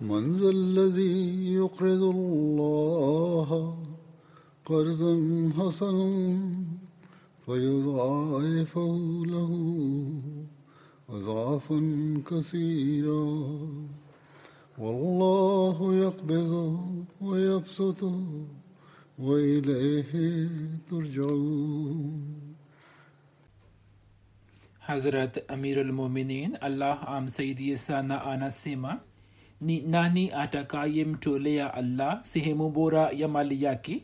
من ذا الذي يقرض الله قرضا حسنا فيضاعفه له أضعافا كثيرا والله يقبض ويبسط وإليه ترجعون. hazrat amirulmuminin allah amsaidie sana anasema ni nani atakayemtolea allah sehemu bora ya mali yake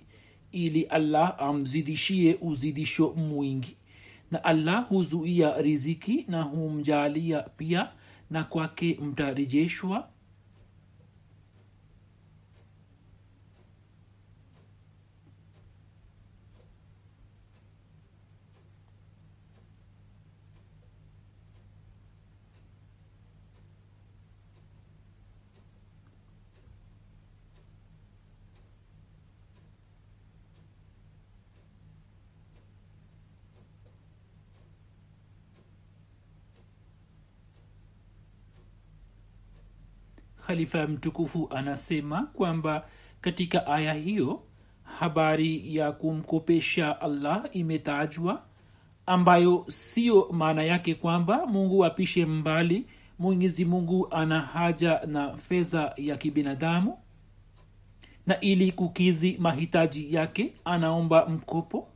ili allah amzidishie uzidisho mwingi? Na allah huzuia riziki na humjalia pia na kwake mtarejeshwa khalifa mtukufu anasema kwamba katika aya hiyo habari ya kumkopesha allah imetajwa ambayo siyo maana yake kwamba mungu apishe mbali mwenyezi mungu ana haja na fedha ya kibinadamu na ili kukidhi mahitaji yake anaomba mkopo.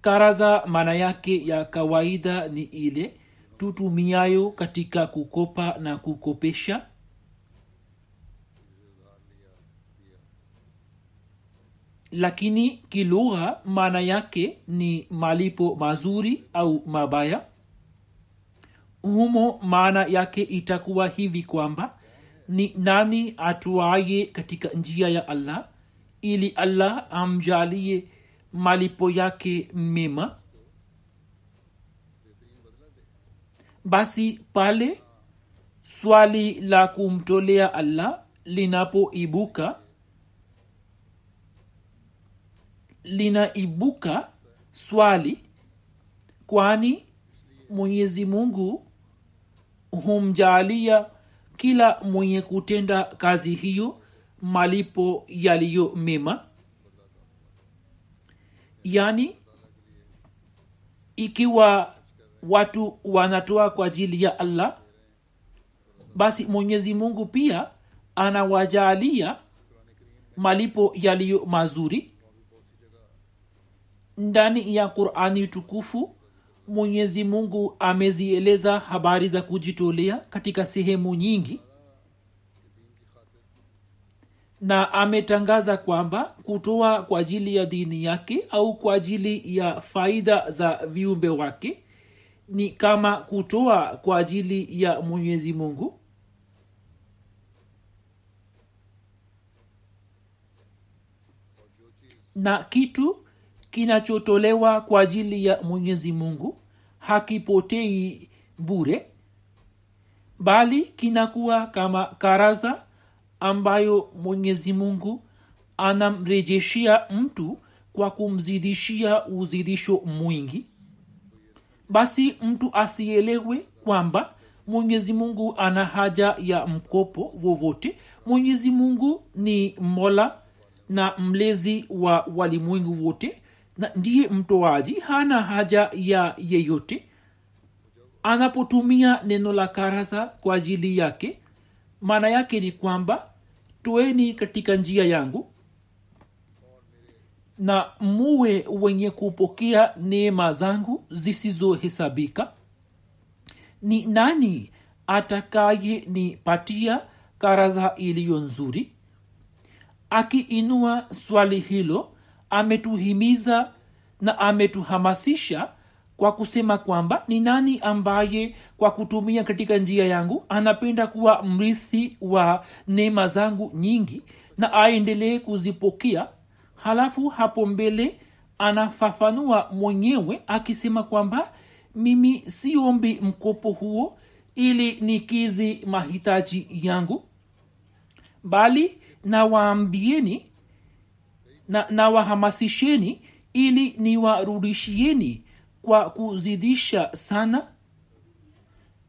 Karaza maana yake ya kawaida ni ile tutumiayo katika kukopa na kukopesha? Lakini kilugha maana yake ni malipo mazuri au mabaya. Humo maana yake itakuwa hivi kwamba ni nani atuaye katika njia ya allah ili allah amjalie malipo yake mema basi pale swali la kumtolea allah linapoibuka linaibuka swali kwani mwenyezi mungu humjaalia kila mwenye kutenda kazi hiyo malipo yaliyo mema? Yani ikiwa watu wanatoa kwa ajili ya allah basi mwenyezi mungu pia anawajaalia malipo yaliyo mazuri. Ndani ya qurani tukufu mwenyezi mungu amezieleza habari za kujitolea katika sehemu nyingi. Na ametangaza kwamba kutoa kwa ajili ya dini yake au kwa ajili ya faida za viumbe wake ni kama kutoa kwa ajili ya mwenyezi mungu? Na kitu kinachotolewa kwa ajili ya mwenyezi mungu hakipotei bure bali kinakuwa kama karaza ambayo mwenyezi mungu anamrejeshia mtu kwa kumzidishia uzidisho mwingi basi mtu asielewe kwamba mwenyezi mungu ana haja ya mkopo wowote. Mwenyezi mungu ni mola na mlezi wa walimwengu wote na ndiye mtoaji hana haja ya yeyote. Anapotumia neno la karasa kwa ajili yake maana yake ni kwamba toeni katika njia yangu na muwe wenye kupokea neema zangu zisizohesabika? Ni nani atakaye nipatia karaza iliyo nzuri? Akiinua swali hilo ametuhimiza na ametuhamasisha kwa kusema kwamba ni nani ambaye kwa kutumia katika njia yangu anapenda kuwa mrithi wa neema zangu nyingi na aendelee kuzipokea halafu hapo mbele anafafanua mwenyewe akisema kwamba mimi siombi mkopo huo ili nikizi mahitaji yangu bali nawaambieni na nawahamasisheni ili niwarudishieni kwa kuzidisha sana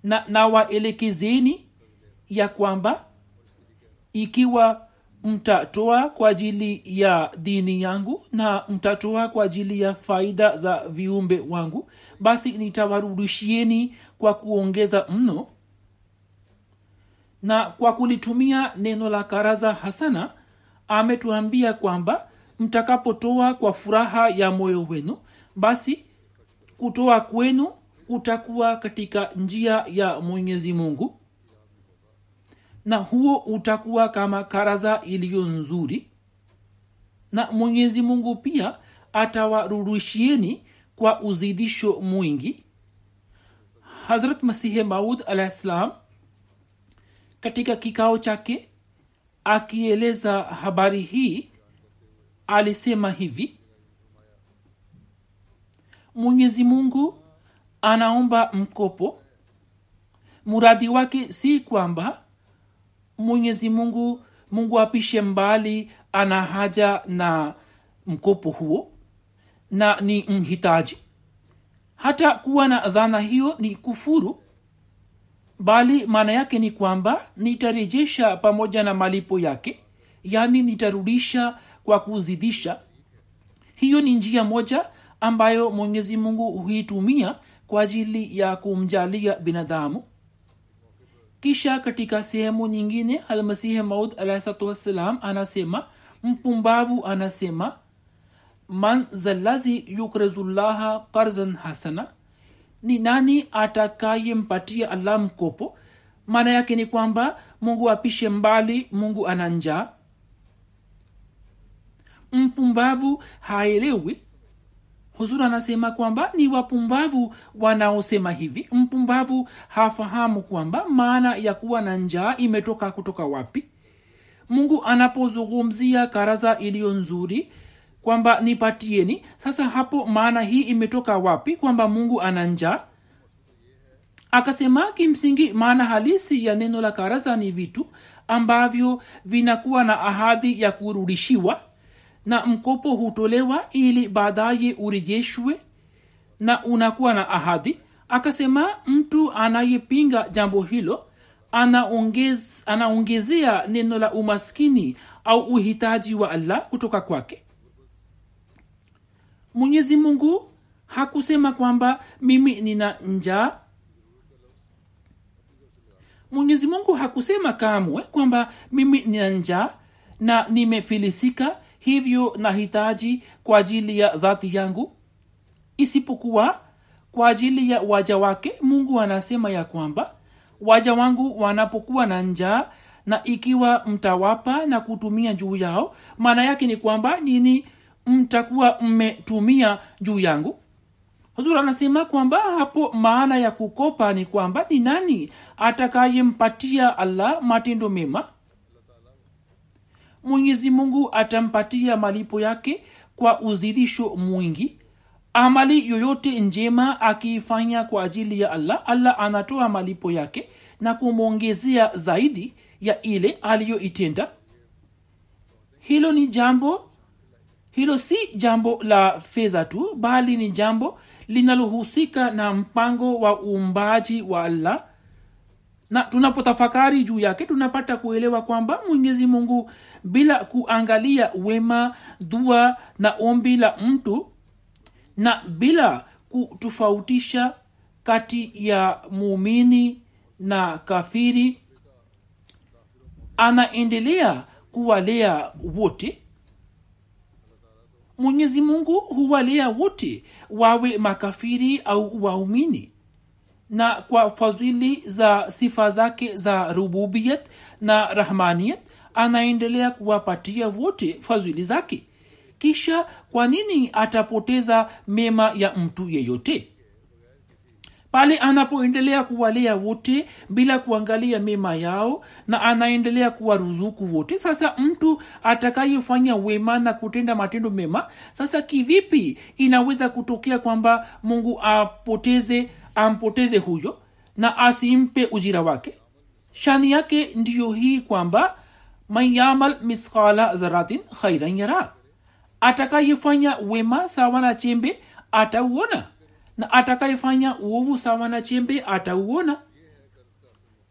na nawaelekezeni ya kwamba ikiwa mtatoa kwa ajili ya dini yangu na mtatoa kwa ajili ya faida za viumbe wangu basi nitawarudishieni kwa kuongeza mno na kwa kulitumia neno la karaza hasana ametuambia kwamba mtakapotoa kwa furaha ya moyo wenu basi kutoa kwenu kutakuwa katika njia ya mwenyezi mungu na huo utakuwa kama karaza iliyo nzuri. Na mwenyezi mungu pia atawarudishieni kwa uzidisho mwingi. Hazrat masihe maud alah ssalam katika kikao chake akieleza habari hii alisema hivi mwenyezi mungu anaomba mkopo. Muradi wake si kwamba mwenyezi mungu mungu apishe mbali ana haja na mkopo huo na ni mhitaji. Hata kuwa na dhana hiyo ni kufuru bali maana yake ni kwamba nitarejesha pamoja na malipo yake yaani nitarudisha kwa kuzidisha. Hiyo ni njia moja ambayo mwenyezi mungu huitumia kwa ajili ya kumjalia binadamu kisha katika sehemu nyingine almasihi maud alahsatu wassalam anasema mpumbavu anasema man zalazi yukrizullaha karzan hasana ni nani atakayempatia allah mkopo? Maana yake ni kwamba mungu apishe mbali mungu ana njaa. Mpumbavu haelewi huzur anasema kwamba ni wapumbavu wanaosema hivi. Mpumbavu hafahamu kwamba maana ya kuwa na njaa imetoka kutoka wapi. Mungu anapozungumzia karaza iliyo nzuri kwamba nipatieni sasa hapo maana hii imetoka wapi kwamba mungu ana njaa? Akasema kimsingi maana halisi ya neno la karaza ni vitu ambavyo vinakuwa na ahadi ya kurudishiwa na mkopo hutolewa ili baadaye urejeshwe na unakuwa na ahadi. Akasema mtu anayepinga jambo hilo anaongez, anaongezea neno la umaskini au uhitaji wa allah kutoka kwake. Mwenyezi mungu hakusema kwamba mimi nina njaa. Mwenyezi mungu hakusema kamwe kwamba mimi nina njaa na nimefilisika hivyo nahitaji kwa ajili ya dhati yangu? Isipokuwa kwa ajili ya waja wake mungu anasema ya kwamba waja wangu wanapokuwa na njaa na ikiwa mtawapa na kutumia juu yao maana yake ni kwamba nini? Mtakuwa mmetumia juu yangu. Huzuri anasema kwamba hapo maana ya kukopa ni kwamba ni nani atakayempatia allah matendo mema mwenyezi mungu atampatia malipo yake kwa uzidisho mwingi. Amali yoyote njema akiifanya kwa ajili ya allah allah anatoa malipo yake na kumwongezea zaidi ya ile aliyoitenda. Hilo ni jambo hilo si jambo la fedha tu bali ni jambo linalohusika na mpango wa uumbaji wa allah na tunapotafakari juu yake tunapata kuelewa kwamba mwenyezi mungu bila kuangalia wema dua na ombi la mtu na bila kutofautisha kati ya muumini na kafiri anaendelea kuwalea wote. Mwenyezi mungu huwalea wote wawe makafiri au waumini na kwa fadhili za sifa zake za rububiyat na rahmaniyat anaendelea kuwapatia wote fadhili zake. Kisha kwa nini atapoteza mema ya mtu yeyote? Pale anapoendelea kuwalea wote bila kuangalia mema yao na anaendelea kuwaruzuku wote sasa mtu atakayefanya wema na kutenda matendo mema sasa kivipi inaweza kutokea kwamba mungu apoteze ampoteze huyo na asimpe ujira wake. Shani yake ndiyo hii kwamba manyamal miskala zaratin khairan yara. Atakayefanya wema sawa chembe atauona na atakayefanya uovu sawa na chembe atauona.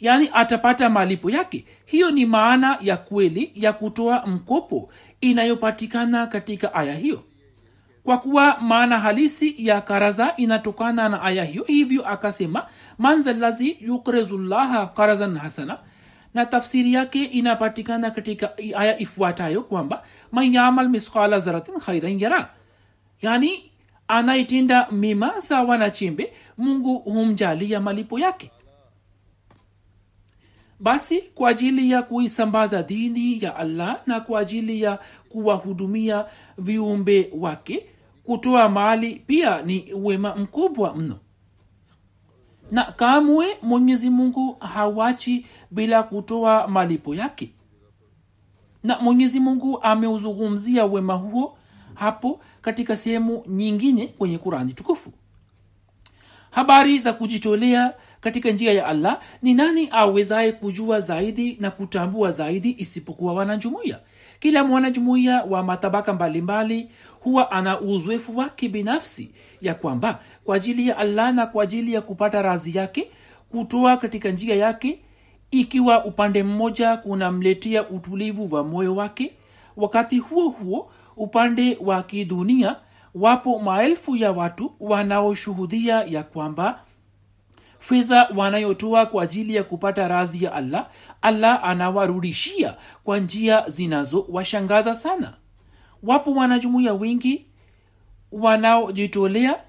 Yaani atapata malipo yake. Hiyo ni maana ya kweli ya kutoa mkopo inayopatikana katika aya hiyo kwa kuwa maana halisi ya karaza inatokana na aya hiyo hivyo akasema manzalazi yukrezullaha karazan hasana. Na tafsiri yake inapatikana katika aya ifuatayo kwamba man yamal misqala zaratin khairan yara. Yani anayetenda mema sawa na chembe mungu humjalia malipo yake. Basi kwa ajili ya kuisambaza dini ya allah na kwa ajili ya kuwahudumia viumbe wake kutoa mali pia ni wema mkubwa mno. Na kamwe mwenyezi mungu hawachi bila kutoa malipo yake. Na mwenyezi mungu ameuzungumzia wema huo hapo katika sehemu nyingine kwenye kurani tukufu. Habari za kujitolea katika njia ya allah ni nani awezaye kujua zaidi na kutambua zaidi isipokuwa wanajumuiya kila mwanajumuiya wa matabaka mbalimbali mbali, huwa ana uzoefu wake binafsi ya kwamba kwa ajili ya allah na kwa ajili ya kupata razi yake kutoa katika njia yake ikiwa upande mmoja kunamletea utulivu wa moyo wake wakati huo huo upande wa kidunia wapo maelfu ya watu wanaoshuhudia ya kwamba fedha wanayotoa kwa ajili ya kupata razi ya allah allah anawarudishia kwa njia zinazowashangaza sana. Wapo wanajumuia wengi wanaojitolea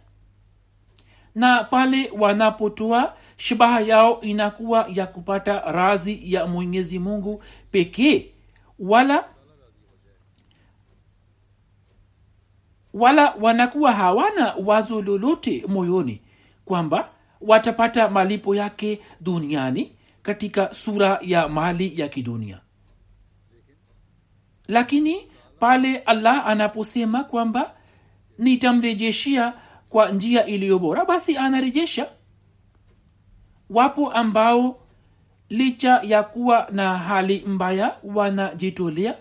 na pale wanapotoa shabaha yao inakuwa ya kupata razi ya mwenyezi mungu pekee wala wala wanakuwa hawana wazo lolote moyoni kwamba watapata malipo yake duniani katika sura ya mali ya kidunia. Lakini pale allah anaposema kwamba nitamrejeshia kwa njia iliyo bora basi anarejesha. Wapo ambao licha ya kuwa na hali mbaya wanajitolea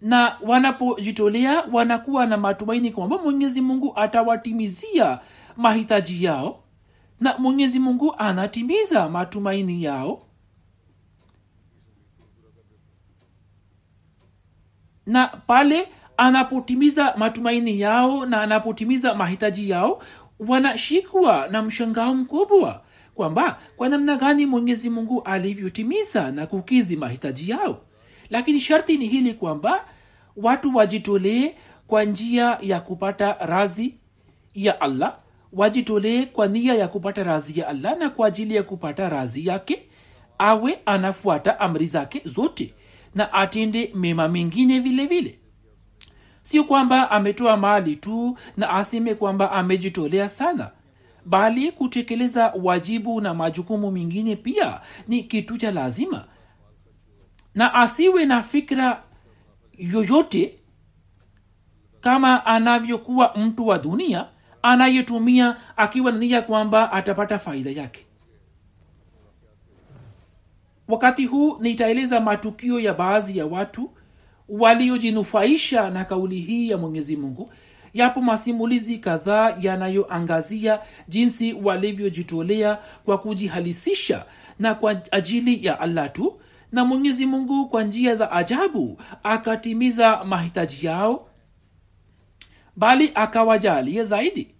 na wanapojitolea wanakuwa na matumaini kwamba mwenyezi mungu atawatimizia mahitaji yao na mwenyezi mungu anatimiza matumaini yao. Na pale anapotimiza matumaini yao na anapotimiza mahitaji yao wanashikwa na mshangao mkubwa kwamba kwa namna gani mwenyezi mungu alivyotimiza na kukidhi mahitaji yao. Lakini sharti ni hili kwamba watu wajitolee kwa njia ya kupata razi ya allah wajitolee kwa nia ya kupata razi ya allah na kwa ajili ya kupata razi yake awe anafuata amri zake zote na atende mema mengine vile vile. Sio kwamba ametoa mali tu na aseme kwamba amejitolea sana bali kutekeleza wajibu na majukumu mengine pia ni kitu cha lazima. Na asiwe na fikra yoyote kama anavyokuwa mtu wa dunia anayetumia akiwa na nia kwamba atapata faida yake. Wakati huu nitaeleza matukio ya baadhi ya watu waliojinufaisha na kauli hii ya mwenyezi mungu. Yapo masimulizi kadhaa yanayoangazia jinsi walivyojitolea kwa kujihalisisha na kwa ajili ya allah tu na mwenyezi mungu kwa njia za ajabu akatimiza mahitaji yao bali akawajalia zaidi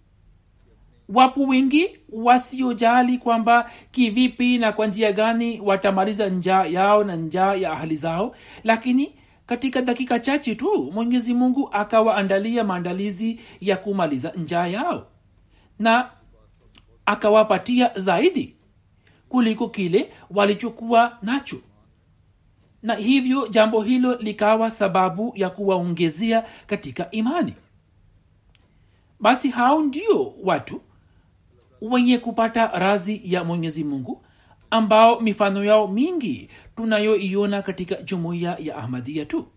wapo wengi wasiojali kwamba kivipi na kwa njia gani watamaliza njaa yao na njaa ya ahali zao. Lakini katika dakika chache tu mwenyezi mungu akawaandalia maandalizi ya kumaliza njaa yao. Na akawapatia zaidi kuliko kile walichokuwa nacho. Na hivyo jambo hilo likawa sababu ya kuwaongezea katika imani. Basi hao ndio watu wenye kupata razi ya mwenyezi mungu ambao mifano yao mingi tunayoiona katika jumuiya ya ahmadia tu.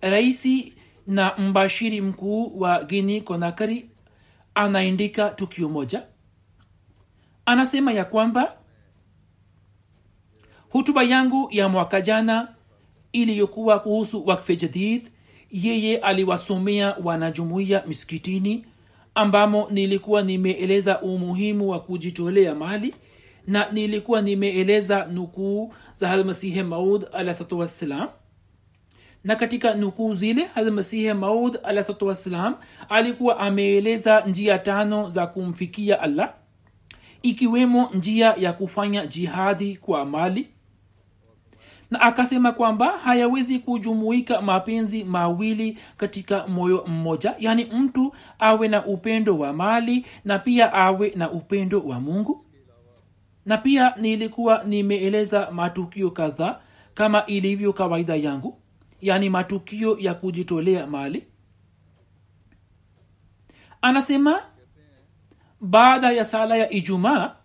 Raisi na mbashiri mkuu wa guini konakari anaendika tukio moja. Anasema ya kwamba hutuba yangu ya mwaka jana iliyokuwa kuhusu wakfe jadid yeye aliwasomea wanajumuiya misikitini ambamo nilikuwa nimeeleza umuhimu wa kujitolea mali na nilikuwa nimeeleza nukuu za halmasihe maud alahsatu na katika nukuu zile halmasihe maud alahsatu alikuwa ameeleza njia tano za kumfikia allah ikiwemo njia ya kufanya jihadi kwa mali na akasema kwamba hayawezi kujumuika mapenzi mawili katika moyo mmoja yaani mtu awe na upendo wa mali na pia awe na upendo wa mungu. Na pia nilikuwa nimeeleza matukio kadhaa kama ilivyo kawaida yangu yaani matukio ya kujitolea mali. Anasema baada ya sala ya ijumaa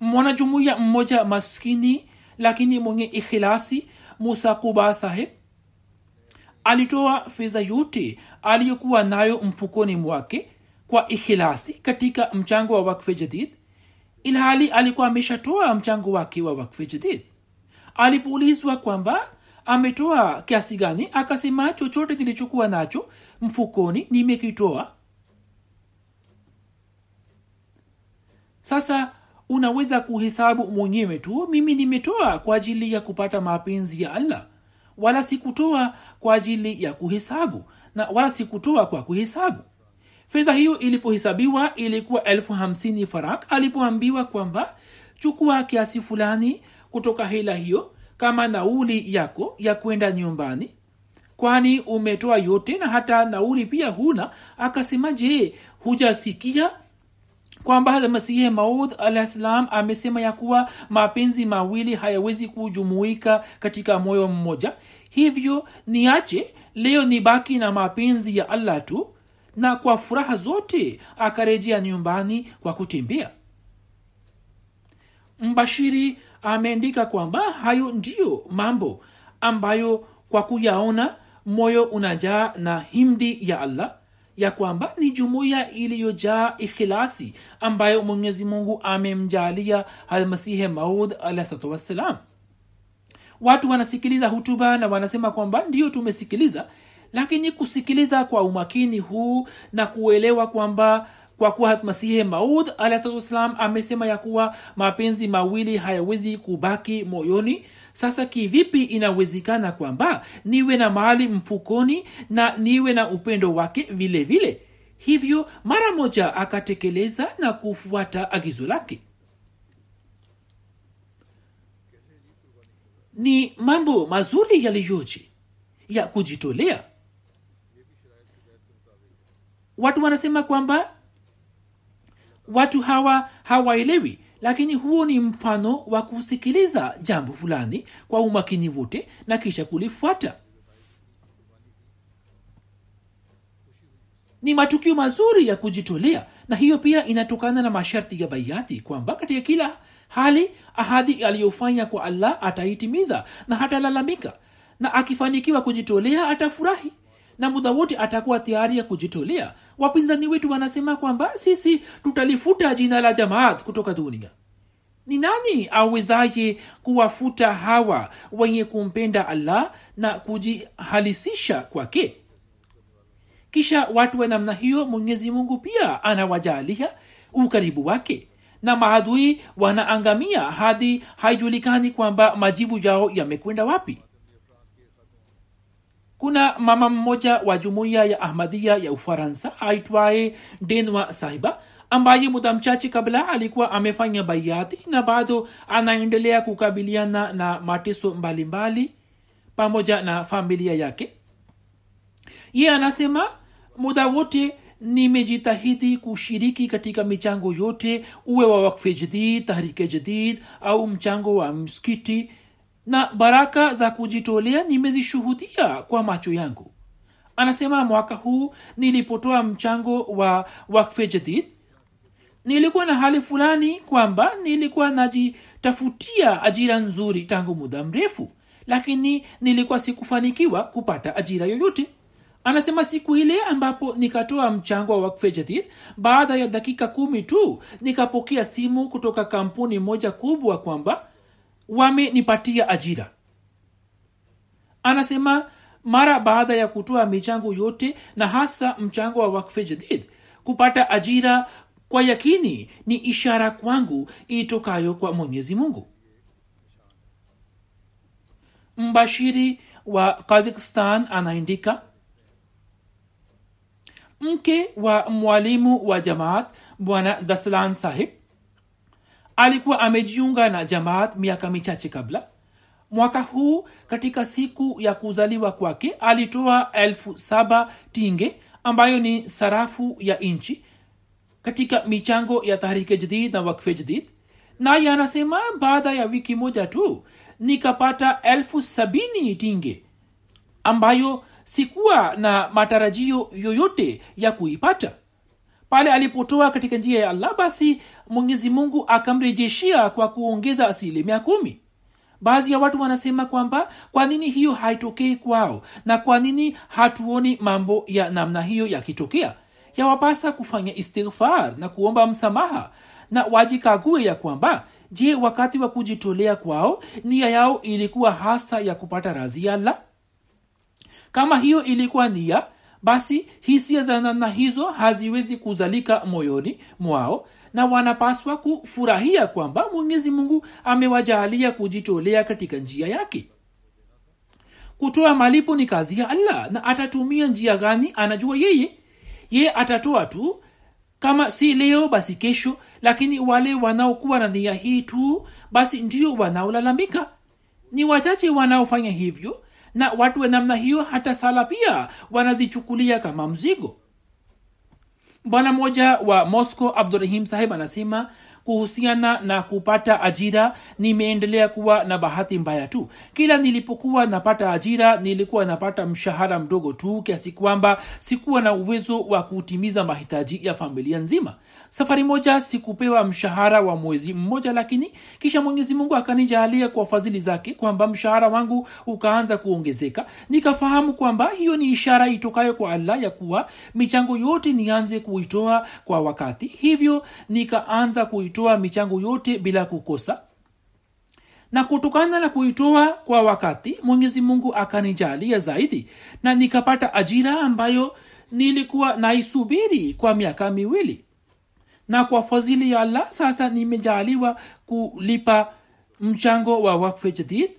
mwanajumuiya mmoja maskini lakini mwenye ikhilasi musa kuba saheb alitoa fedha yote aliyokuwa nayo mfukoni mwake kwa ikhilasi katika mchango wa wakfe jadid ilhali alikuwa ameshatoa mchango wake wa wakfe jadid. Alipoulizwa kwamba ametoa kiasi gani akasema chochote kilichokuwa nacho mfukoni nimekitoa. Sasa unaweza kuhesabu mwenyewe tu. Mimi nimetoa kwa ajili ya kupata mapenzi ya allah. Wala sikutoa kwa ajili ya kuhesabu na wala sikutoa kwa kuhesabu. Fedha hiyo ilipohesabiwa ilikuwa elfu hamsini farak. Alipoambiwa kwamba chukua kiasi fulani kutoka hela hiyo kama nauli yako ya kwenda nyumbani. Kwani umetoa yote na hata nauli pia huna. Akasema je hujasikia kwamba masihi maud alah salam amesema ya kuwa mapenzi mawili hayawezi kujumuika katika moyo mmoja. Hivyo niache leo ni baki na mapenzi ya allah tu na kwa furaha zote akarejea nyumbani kwa kutembea? Mbashiri ameandika kwamba hayo ndiyo mambo ambayo kwa kuyaona moyo unajaa na himdi ya allah ya kwamba ni jumuiya iliyojaa ikhilasi ambayo mwenyezi mungu amemjalia almasihe maud alahsatu wassalam. Watu wanasikiliza hutuba na wanasema kwamba ndio tumesikiliza lakini kusikiliza kwa umakini huu na kuelewa kwamba kwa kuwa masihe maud alahsatuwassalam amesema ya kuwa mapenzi mawili hayawezi kubaki moyoni sasa kivipi inawezekana kwamba niwe na mahali mfukoni na niwe na upendo wake vile vile? Hivyo mara moja akatekeleza na kufuata agizo lake. Ni mambo mazuri yaliyoje ya kujitolea. Watu wanasema kwamba watu hawa hawaelewi lakini huo ni mfano wa kusikiliza jambo fulani kwa umakini wote na kisha kulifuata. Ni matukio mazuri ya kujitolea na hiyo pia inatokana na masharti ya baiati kwamba katika kila hali ahadi aliyofanya kwa allah ataitimiza na hatalalamika. Na akifanikiwa kujitolea atafurahi na muda wote atakuwa tayari ya kujitolea. Wapinzani wetu wanasema kwamba sisi tutalifuta jina la jamaat kutoka dunia. Ni nani awezaye kuwafuta hawa wenye kumpenda allah na kujihalisisha kwake? Kisha watu wa namna hiyo mwenyezi mungu pia anawajalia ukaribu wake. Na maadui wanaangamia hadi haijulikani kwamba majibu yao yamekwenda wapi kuna mama mmoja wa jumuiya ya ahmadia ya ufaransa aitwaye denwa sahiba ambaye muda mchache kabla alikuwa amefanya baiati na bado anaendelea kukabiliana na mateso mbalimbali pamoja na familia yake. Ye anasema muda wote nimejitahidi kushiriki katika michango yote uwe wa wakfe jadid tahrike jadid au mchango wa msikiti na baraka za kujitolea nimezishuhudia kwa macho yangu. Anasema mwaka huu nilipotoa mchango wa wakfe jadid nilikuwa na hali fulani kwamba nilikuwa najitafutia ajira nzuri tangu muda mrefu lakini nilikuwa sikufanikiwa kupata ajira yoyote. Anasema siku ile ambapo nikatoa mchango wa wakfe jadid baada ya dakika kumi tu nikapokea simu kutoka kampuni moja kubwa kwamba wamenipatia ajira. Anasema mara baada ya kutoa michango yote na hasa mchango wa wakfe jadid kupata ajira kwa yakini ni ishara kwangu itokayo kwa mwenyezi mungu. Mbashiri wa kazakhstan anaandika mke wa mwalimu wa jamaat bwana daslan sahib alikuwa amejiunga na jamaat miaka michache kabla. Mwaka huu katika siku ya kuzaliwa kwake alitoa elfu saba tinge ambayo ni sarafu ya nchi katika michango ya tahrike jadid na wakfe jadid. Naye anasema baada ya wiki moja tu nikapata elfu sabini tinge ambayo sikuwa na matarajio yoyote ya kuipata pale alipotoa katika njia ya allah basi mwenyezi mungu akamrejeshia kwa kuongeza asilimia kumi. Baadhi ya watu wanasema kwamba kwa nini hiyo haitokei kwao na kwa nini hatuoni mambo ya namna hiyo yakitokea? Yawapasa kufanya istighfar na kuomba msamaha na wajikague ya kwamba je wakati wa kujitolea kwao nia yao ilikuwa hasa ya kupata razi ya allah? Kama hiyo ilikuwa nia basi hisia za namna hizo haziwezi kuzalika moyoni mwao na wanapaswa kufurahia kwamba mwenyezi mungu amewajaalia kujitolea katika njia yake. Kutoa malipo ni kazi ya allah na atatumia njia gani anajua yeye? Ye atatoa tu kama si leo basi kesho lakini wale wanaokuwa na nia hii tu basi ndio wanaolalamika. Ni wachache wanaofanya hivyo na watu wa namna hiyo hata sala pia wanazichukulia kama mzigo. Bwana mmoja wa moscow abdurahim sahib anasema kuhusiana na kupata ajira nimeendelea kuwa na bahati mbaya tu. Kila nilipokuwa napata ajira nilikuwa napata mshahara mdogo tu kiasi kwamba sikuwa na uwezo wa kutimiza mahitaji ya familia nzima. Safari moja sikupewa mshahara wa mwezi mmoja lakini kisha mwenyezi mungu akanijalia kwa fadhili zake kwamba mshahara wangu ukaanza kuongezeka. Nikafahamu kwamba hiyo ni ishara itokayo kwa allah ya kuwa michango yote nianze kuitoa kwa wakati. Hivyo nikaanza kuitoa michango yote bila kukosa. Na kutokana na kuitoa kwa wakati mwenyezi mungu akanijalia zaidi na nikapata ajira ambayo nilikuwa naisubiri kwa miaka miwili. Na kwa fadhili ya allah sasa nimejaaliwa kulipa mchango wa wakfe jadid.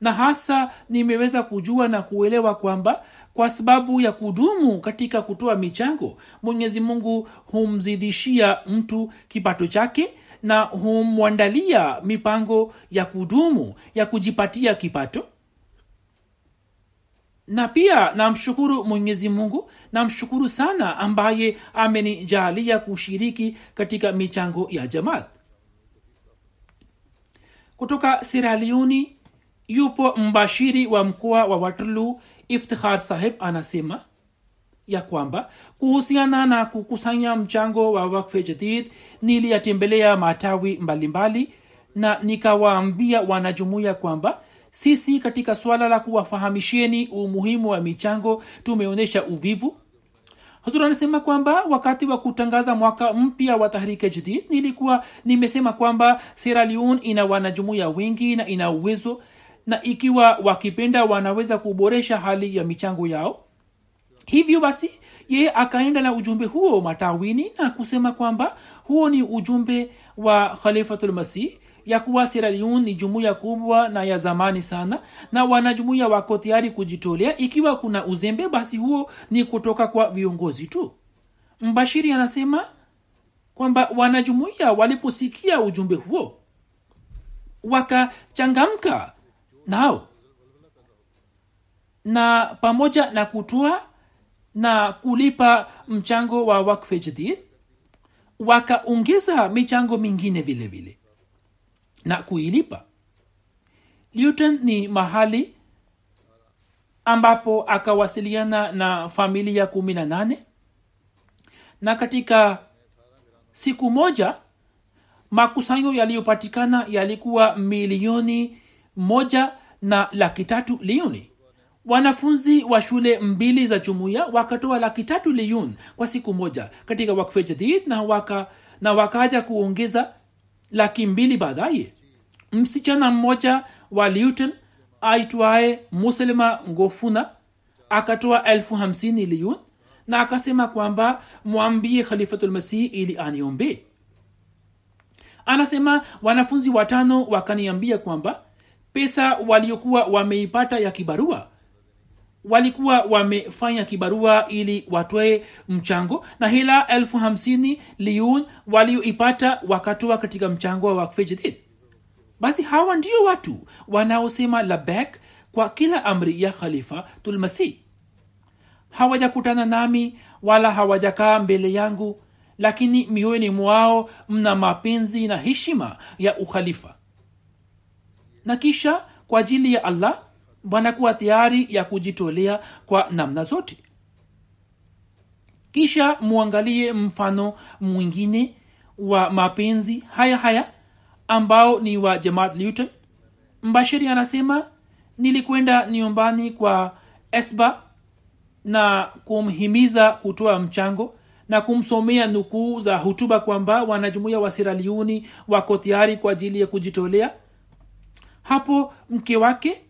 Na hasa nimeweza kujua na kuelewa kwamba kwa sababu ya kudumu katika kutoa michango mwenyezi mungu humzidishia mtu kipato chake na humwandalia mipango ya kudumu ya kujipatia kipato. Na pia namshukuru mwenyezi mungu namshukuru sana ambaye amenijalia kushiriki katika michango ya jamaat. Kutoka siraliuni yupo mbashiri wa mkoa wa waterloo iftikhar sahib anasema ya kwamba kuhusiana na kukusanya mchango wa wakfe jadid niliyatembelea matawi mbalimbali mbali, na nikawaambia wanajumuiya kwamba sisi katika swala la kuwafahamisheni umuhimu wa michango tumeonyesha uvivu. Hazur anasema kwamba wakati wa kutangaza mwaka mpya wa tahrike jadid nilikuwa nimesema kwamba sierra leon ina wanajumuiya wengi na ina uwezo na ikiwa wakipenda wanaweza kuboresha hali ya michango yao? Hivyo basi yeye akaenda na ujumbe huo matawini na kusema kwamba huo ni ujumbe wa khalifatulmasih ya kuwa sierra ni jumuiya kubwa na ya zamani sana na wanajumuiya wako tayari kujitolea. Ikiwa kuna uzembe basi huo ni kutoka kwa viongozi tu. Mbashiri anasema kwamba wanajumuiya waliposikia ujumbe huo wakachangamka nao na pamoja na kutoa na kulipa mchango wa wakfe wakaongeza michango mingine vile vile na kuilipa. Luton ni mahali ambapo akawasiliana na familia kumi na nane. Na katika siku moja makusanyo yaliyopatikana yalikuwa milioni moja na laki tatu liuni. Wanafunzi wa shule mbili za jumuiya wakatoa laki tatu liyun kwa siku moja katika wakfe jadid na, waka, na wakaja kuongeza laki mbili baadaye. Msichana mmoja wa luton aitwaye muslima ngofuna akatoa elfu hamsini liyun na akasema kwamba mwambie khalifatulmasihi ili aniombee. Anasema wanafunzi watano wakaniambia kwamba pesa waliokuwa wameipata ya kibarua walikuwa wamefanya kibarua ili watoe mchango na hila elfu hamsini liun walioipata wakatoa katika mchango wa wakfe jadid. Basi hawa ndio watu wanaosema labek kwa kila amri ya khalifa tulmasih hawajakutana nami wala hawajakaa mbele yangu lakini mioyoni mwao mna mapenzi na heshima ya ukhalifa na kisha kwa ajili ya allah wanakuwa tayari ya kujitolea kwa namna zote. Kisha muangalie mfano mwingine wa mapenzi haya haya ambao ni wa jamaat luton mbashiri anasema nilikwenda nyumbani kwa esba na kumhimiza kutoa mchango na kumsomea nukuu za hutuba kwamba wanajumuia wa siraliuni wako tayari kwa ajili ya kujitolea hapo mke wake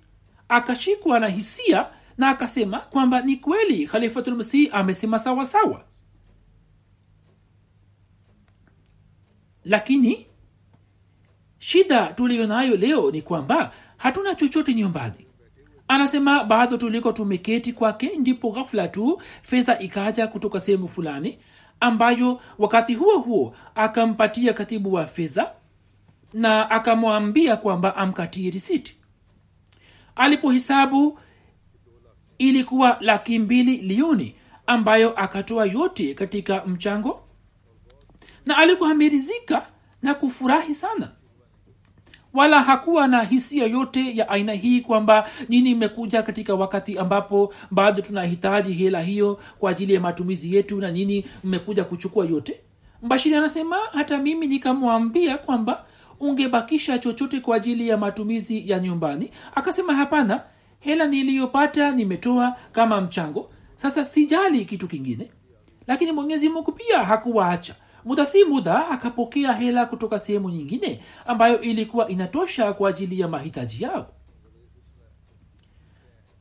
akashikwa na hisia na akasema kwamba ni kweli khalifatulmasihi amesema sawa sawa. Lakini shida tuliyo nayo leo ni kwamba hatuna chochote nyumbani. Anasema bado tuliko tumeketi kwake ndipo ghafla tu fedha ikaja kutoka sehemu fulani ambayo wakati huo huo akampatia katibu wa fedha na akamwambia kwamba amkatie risiti. Alipohisabu ilikuwa laki mbili lioni ambayo akatoa yote katika mchango na alikuwa amerizika na kufurahi sana. Wala hakuwa na hisia yote ya aina hii kwamba nini imekuja katika wakati ambapo bado tunahitaji hela hiyo kwa ajili ya matumizi yetu na nini mmekuja kuchukua yote. Mbashiri anasema hata mimi nikamwambia kwamba ungebakisha chochote kwa ajili ya matumizi ya nyumbani? Akasema hapana hela niliyopata nimetoa kama mchango. Sasa sijali kitu kingine. Lakini mwenyezi mungu pia hakuwaacha. Muda si muda akapokea hela kutoka sehemu nyingine ambayo ilikuwa inatosha kwa ajili ya mahitaji yao.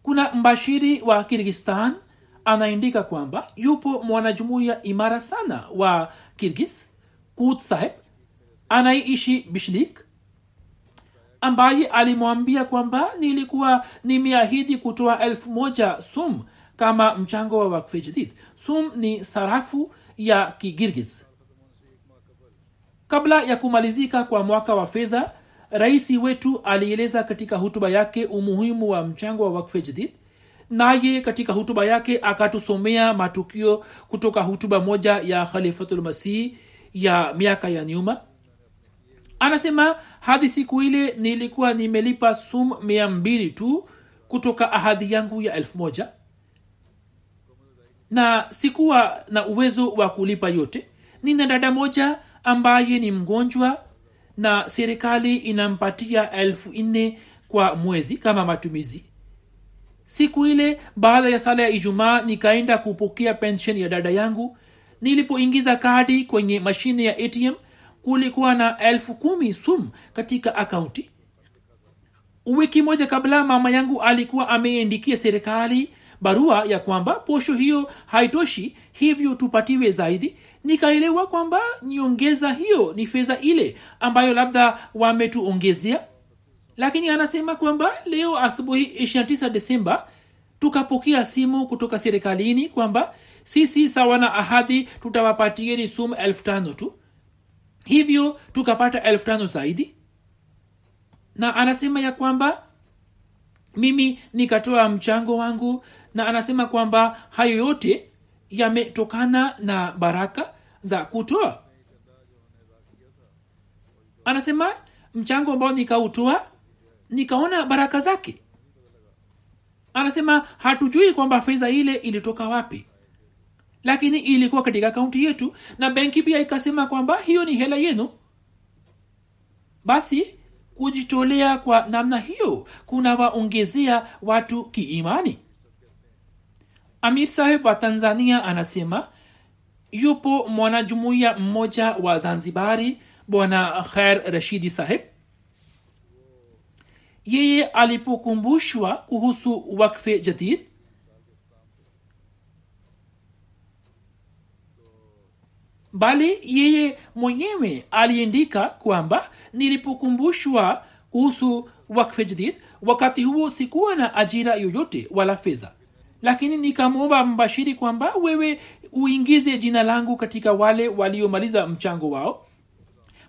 Kuna mbashiri wa kirgistan anaandika kwamba yupo mwanajumuiya imara sana wa kirgis kut anaiishi bishlik ambaye alimwambia kwamba nilikuwa nimeahidi kutoa elfu moja sum kama mchango wa wakfe jadid sum ni sarafu ya kigirgiz kabla ya kumalizika kwa mwaka wa fedha raisi wetu alieleza katika hutuba yake umuhimu wa mchango wa wakfe jadid naye katika hutuba yake akatusomea matukio kutoka hutuba moja ya khalifatulmasihi ya miaka ya nyuma anasema hadi siku ile nilikuwa nimelipa sum mia mbili tu kutoka ahadi yangu ya elfu moja. Na sikuwa na uwezo wa kulipa yote. Nina dada moja ambaye ni mgonjwa na serikali inampatia elfu nne kwa mwezi kama matumizi. Siku ile baada ya sala ya ijumaa nikaenda kupokea pension ya dada yangu. Nilipoingiza kadi kwenye mashine ya atm kulikuwa na elfu kumi sum katika akaunti. Wiki moja kabla mama yangu alikuwa ameindikia serikali barua ya kwamba posho hiyo haitoshi hivyo tupatiwe zaidi. Nikaelewa kwamba nyongeza hiyo ni fedha ile ambayo labda wametuongezea. Lakini anasema kwamba leo asubuhi 29 desemba tukapokea simu kutoka serikalini kwamba sisi sawa na ahadi tutawapatieni sumu elfu tano tu hivyo tukapata elfu tano zaidi. Na anasema ya kwamba mimi nikatoa mchango wangu na anasema kwamba hayo yote yametokana na baraka za kutoa. Anasema mchango ambao nikautoa nikaona baraka zake. Anasema hatujui kwamba fedha ile ilitoka wapi lakini ilikuwa katika akaunti yetu na benki pia ikasema kwamba hiyo ni hela yenu. Basi kujitolea kwa namna hiyo kunawaongezea watu kiimani. Amir saheb wa tanzania anasema yupo mwanajumuiya mmoja wa zanzibari bwana khair rashidi saheb yeye alipokumbushwa kuhusu wakfe jadid bali yeye mwenyewe aliandika kwamba nilipokumbushwa kuhusu wakfe wakati huo sikuwa na ajira yoyote wala fedha. Lakini nikamwomba mbashiri kwamba wewe uingize jina langu katika wale waliomaliza mchango wao.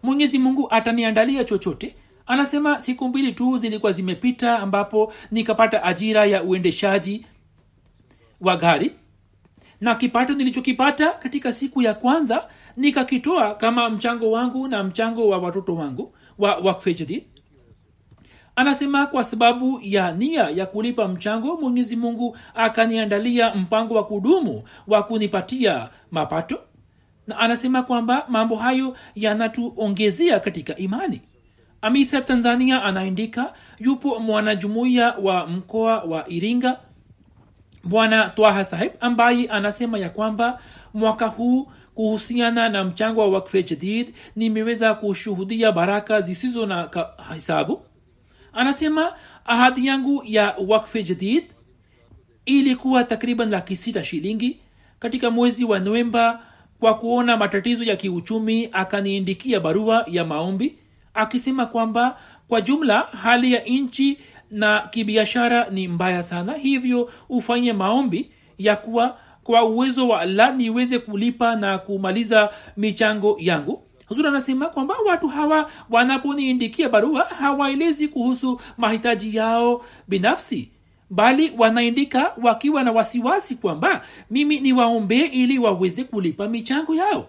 Mwenyezi mungu ataniandalia chochote. Anasema siku mbili tu zilikuwa zimepita ambapo nikapata ajira ya uendeshaji wa gari na kipato nilichokipata katika siku ya kwanza nikakitoa kama mchango wangu na mchango wa watoto wangu wa wakfejdi anasema kwa sababu ya nia ya kulipa mchango mwenyezi mungu akaniandalia mpango wa kudumu wa kunipatia mapato. Na anasema kwamba mambo hayo yanatuongezea katika imani. Amisa tanzania anaandika yupo mwanajumuiya wa mkoa wa iringa bwana twaha sahib ambaye anasema ya kwamba mwaka huu kuhusiana na mchango wa wakfe jadid nimeweza kushuhudia baraka zisizo na hisabu. Anasema ahadi yangu ya wakfe jadid ilikuwa takriban laki sita shilingi. Katika mwezi wa novemba kwa kuona matatizo ya kiuchumi akaniindikia barua ya maombi akisema kwamba kwa jumla hali ya nchi na kibiashara ni mbaya sana. Hivyo ufanye maombi ya kuwa kwa uwezo wa allah niweze kulipa na kumaliza michango yangu. Huzuri anasema kwamba watu hawa wanaponiindikia barua hawaelezi kuhusu mahitaji yao binafsi bali wanaindika wakiwa na wasiwasi kwamba mimi ni waombee ili waweze kulipa michango yao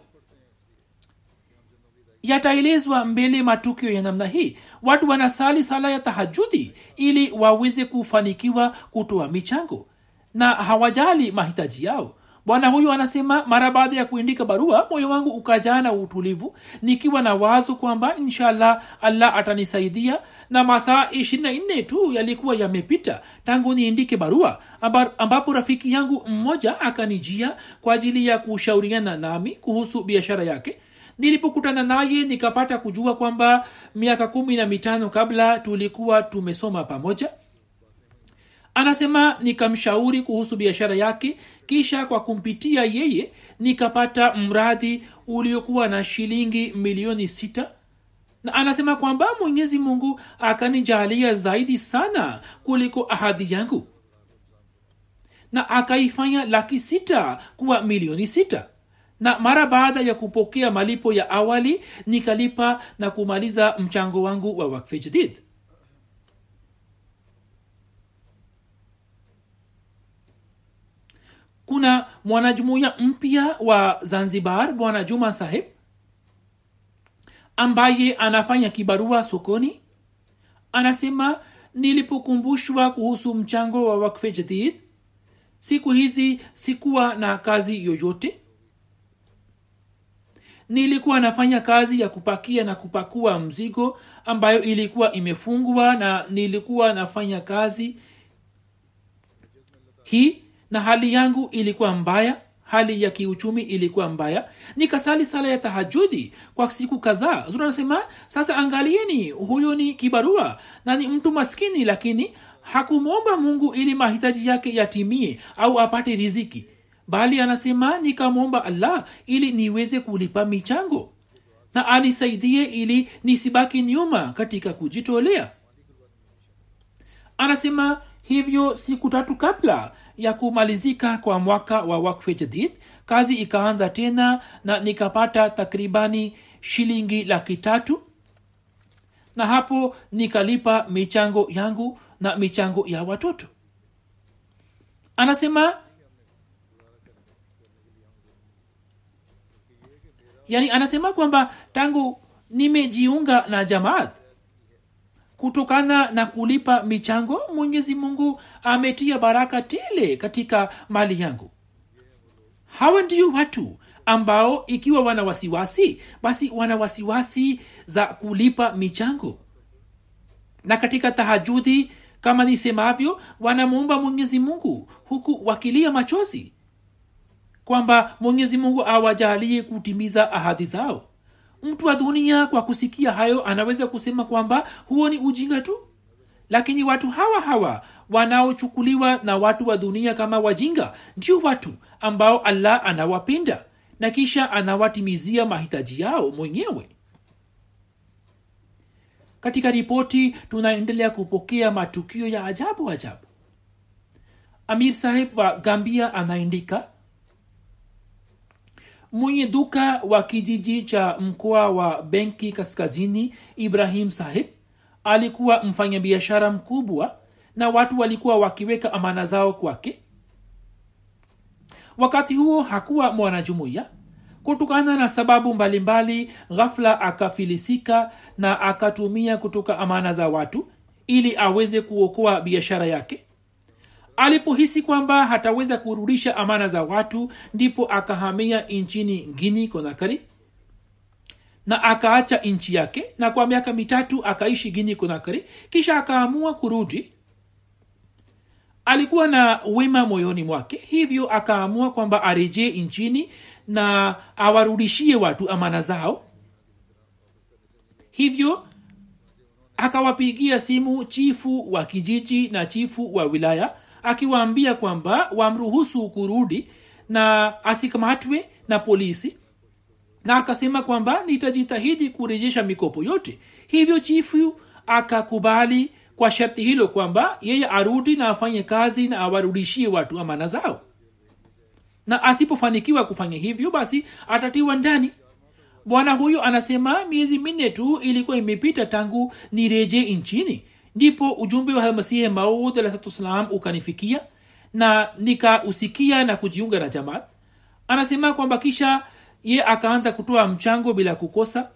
yataelezwa mbele matukio ya namna hii. Watu wanasali sala ya tahajudi ili waweze kufanikiwa kutoa michango na hawajali mahitaji yao. Bwana huyu anasema mara baada ya kuandika barua moyo wangu ukajaa na utulivu nikiwa na wazo kwamba inshallah allah atanisaidia na masaa ishirina nne tu yalikuwa yamepita tangu niandike barua ambapo rafiki yangu mmoja akanijia kwa ajili ya kushauriana nami kuhusu biashara yake nilipokutana naye nikapata kujua kwamba miaka kumi na mitano kabla tulikuwa tumesoma pamoja. Anasema nikamshauri kuhusu biashara yake kisha kwa kumpitia yeye nikapata mradi uliokuwa na shilingi milioni sita. Na anasema kwamba mwenyezi mungu akanijalia zaidi sana kuliko ahadi yangu. Na akaifanya laki sita kuwa milioni sita na mara baada ya kupokea malipo ya awali nikalipa na kumaliza mchango wangu wa wakfe jadid. Kuna mwanajumuiya mpya wa zanzibar bwana juma saheb ambaye anafanya kibarua sokoni. Anasema nilipokumbushwa kuhusu mchango wa wakfe jadid siku hizi sikuwa na kazi yoyote nilikuwa nafanya kazi ya kupakia na kupakua mzigo ambayo ilikuwa imefungwa na nilikuwa nafanya kazi hii na hali yangu ilikuwa mbaya hali ya kiuchumi ilikuwa mbaya. Nikasali sala ya tahajudi kwa siku kadhaa. Zura anasema sasa angalieni huyu ni kibarua na ni mtu maskini lakini hakumwomba mungu ili mahitaji yake yatimie au apate riziki bali anasema nikamwomba allah ili niweze kulipa michango. Na anisaidie ili nisibaki nyuma katika kujitolea. Anasema hivyo siku tatu kabla ya kumalizika kwa mwaka wa wakfe jadid kazi ikaanza tena na nikapata takribani shilingi laki tatu. Na hapo nikalipa michango yangu na michango ya watoto. Anasema yani anasema kwamba tangu nimejiunga na jamaat kutokana na kulipa michango mwenyezi mungu ametia baraka tele katika mali yangu. Hawa ndio watu ambao ikiwa wana wasiwasi basi wana wasiwasi za kulipa michango. Na katika tahajudhi kama nisemavyo wanamuumba mwenyezi mungu huku wakilia machozi kwamba mwenyezi mungu awajalie kutimiza ahadi zao. Mtu wa dunia kwa kusikia hayo anaweza kusema kwamba huo ni ujinga tu. Lakini watu hawa hawa wanaochukuliwa na watu wa dunia kama wajinga ndio watu ambao allah anawapenda na kisha anawatimizia mahitaji yao mwenyewe. Katika ripoti tunaendelea kupokea matukio ya ajabu ajabu. Amir saheb wa gambia anaandika mwenye duka wa kijiji cha mkoa wa benki kaskazini ibrahim sahib alikuwa mfanyabiashara mkubwa na watu walikuwa wakiweka amana zao kwake. Wakati huo hakuwa mwanajumuiya. Kutokana na sababu mbalimbali ghafla akafilisika na akatumia kutoka amana za watu ili aweze kuokoa biashara yake alipohisi kwamba hataweza kurudisha amana za watu ndipo akahamia nchini ngini konakari na akaacha nchi yake na kwa miaka mitatu akaishi gini konakari kisha akaamua kurudi. Alikuwa na wema moyoni mwake hivyo akaamua kwamba arejee nchini na awarudishie watu amana zao. Hivyo akawapigia simu chifu wa kijiji na chifu wa wilaya akiwaambia kwamba wamruhusu kurudi na asikamatwe na polisi na akasema kwamba nitajitahidi kurejesha mikopo yote. Hivyo chifu akakubali kwa sharti hilo kwamba yeye arudi na afanye kazi na awarudishie watu amana zao. Na asipofanikiwa kufanya hivyo basi atatiwa ndani. Bwana huyo anasema miezi minne tu ilikuwa imepita tangu nireje nchini ndipo ujumbe wa masihi maud alahsatuwassalam ukanifikia na nikausikia na kujiunga na jamaat. Anasema kwamba kisha ye akaanza kutoa mchango bila kukosa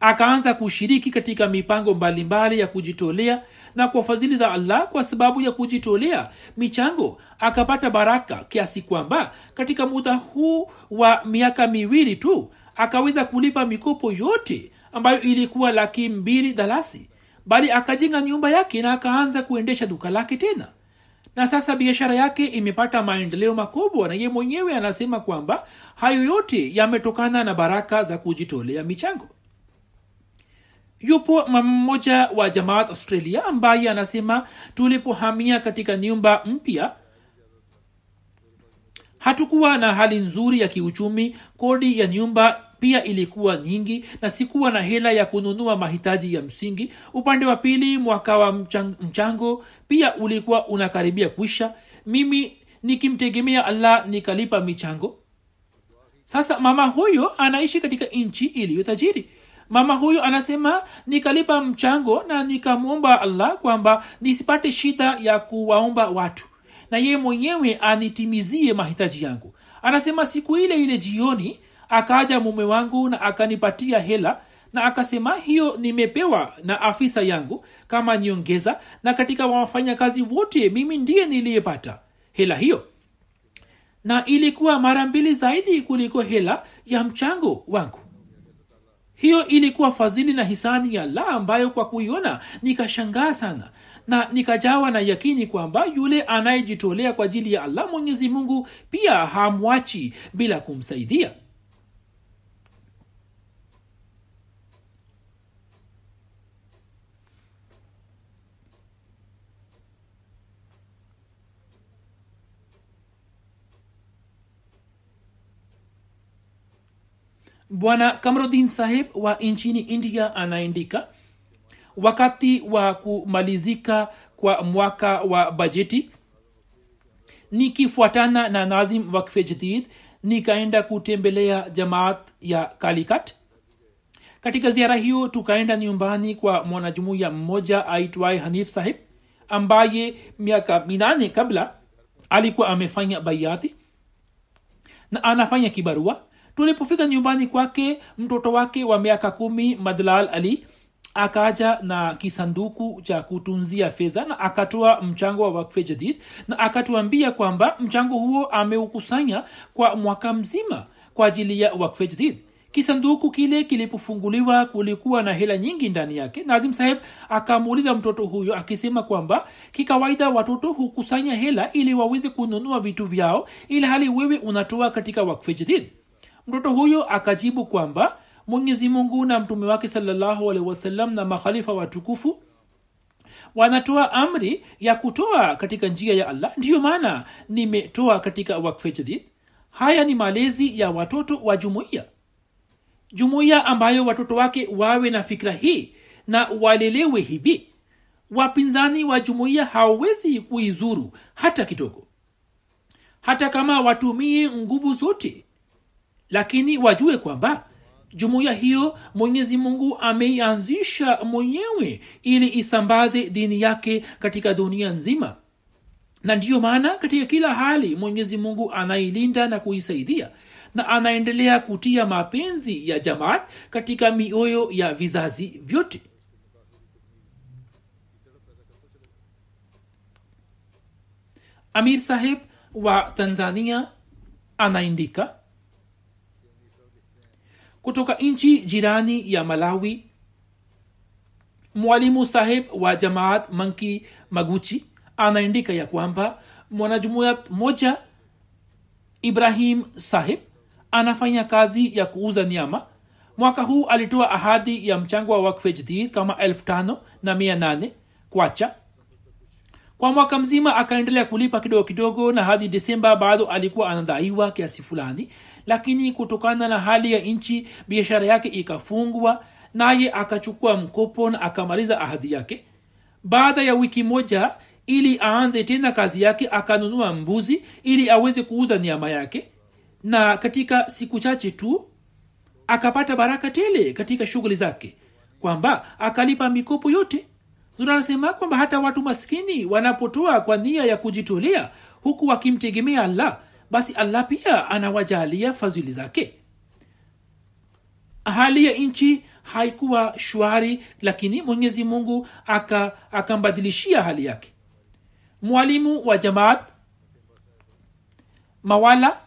akaanza kushiriki katika mipango mbalimbali mbali ya kujitolea na kwa fadhili za allah kwa sababu ya kujitolea michango akapata baraka kiasi kwamba katika muda huu wa miaka miwili tu akaweza kulipa mikopo yote ambayo ilikuwa laki mbili dalasi bali akajenga nyumba yake na akaanza kuendesha duka lake tena. Na sasa biashara yake imepata maendeleo makubwa na ye mwenyewe anasema kwamba hayo yote yametokana na baraka za kujitolea michango. Yupo mmoja wa jamaat australia ambaye anasema tulipohamia katika nyumba mpya hatukuwa na hali nzuri ya kiuchumi. Kodi ya nyumba pia ilikuwa nyingi na sikuwa na hela ya kununua mahitaji ya msingi. Upande wa pili mwaka wa mchango pia ulikuwa unakaribia kwisha mimi nikimtegemea allah nikalipa michango. Sasa mama huyo anaishi katika nchi iliyo tajiri. Mama huyo anasema nikalipa mchango na nikamwomba allah kwamba nisipate shida ya kuwaomba watu na yeye mwenyewe anitimizie mahitaji yangu. Anasema siku ile ile jioni akaja mume wangu na akanipatia hela na akasema hiyo nimepewa na afisa yangu kama niongeza na katika wafanyakazi wote mimi ndiye niliyepata hela hiyo. Na ilikuwa mara mbili zaidi kuliko hela ya mchango wangu. Hiyo ilikuwa fadhili na hisani ya allah ambayo kwa kuiona nikashangaa sana na nikajawa na yakini kwamba yule anayejitolea kwa ajili ya allah mwenyezi mungu pia hamwachi bila kumsaidia bwana kamrudin sahib wa nchini india anaandika wakati wa kumalizika kwa mwaka wa bajeti nikifuatana na nazim wakfe jadid nikaenda kutembelea jamaat ya kalikat katika ziara hiyo tukaenda nyumbani kwa mwanajumuiya mmoja aitwaye hanif sahib ambaye miaka minane kabla alikuwa amefanya baiati na anafanya kibarua tulipofika nyumbani kwake mtoto wake wa miaka kumi madlal ali akaja na kisanduku cha kutunzia fedha na akatoa mchango wa wakfe jadid na akatuambia kwamba mchango huo ameukusanya kwa mwaka mzima kwa ajili ya wakfe jadid. Kisanduku kile kilipofunguliwa kulikuwa na hela nyingi ndani yake. Nazim saheb akamuuliza mtoto huyo akisema kwamba kikawaida watoto hukusanya hela ili waweze kununua vitu vyao ili hali wewe unatoa katika wakfe jadid mtoto huyo akajibu kwamba mwenyezi mungu na mtume wake salllahu alehi wasallam na makhalifa watukufu wanatoa amri ya kutoa katika njia ya allah. Ndiyo maana nimetoa katika wakfe haya ni malezi ya watoto wa jumuiya. Jumuiya ambayo watoto wake wawe na fikra hii na walelewe hivi. Wapinzani wa jumuiya hawawezi kuizuru hata kidogo. Hata kama watumie nguvu zote lakini wajue kwamba jumuiya hiyo mwenyezi mungu ameianzisha mwenyewe ili isambaze dini yake katika dunia nzima. Na ndiyo maana katika kila hali mwenyezi mungu anailinda na kuisaidia na anaendelea kutia mapenzi ya jamaat katika mioyo ya vizazi vyote. Amir saheb wa tanzania anaandika kutoka nchi jirani ya malawi mwalimu saheb wa jamaat manki maguchi anaandika ya kwamba mwanajumuya moja ibrahim saheb anafanya kazi ya kuuza nyama. Mwaka huu alitoa ahadi ya mchango wa wakfe jadid kama elfu tano na mia nane kwacha kwa mwaka mzima akaendelea kulipa kidogo kidogo na hadi desemba bado alikuwa anadaiwa kiasi fulani lakini kutokana na hali ya nchi biashara yake ikafungwa naye akachukua mkopo na akamaliza ahadi yake. Baada ya wiki moja ili aanze tena kazi yake akanunua mbuzi ili aweze kuuza nyama yake. Na katika siku chache tu akapata baraka tele katika shughuli zake kwamba akalipa mikopo yote. Tunasema kwamba hata watu maskini wanapotoa kwa nia ya kujitolea huku wakimtegemea allah basi allah pia anawajalia fadhili zake. Hali ya nchi haikuwa shwari lakini mwenyezi mungu akambadilishia aka hali yake. Mwalimu wa jamaat mawala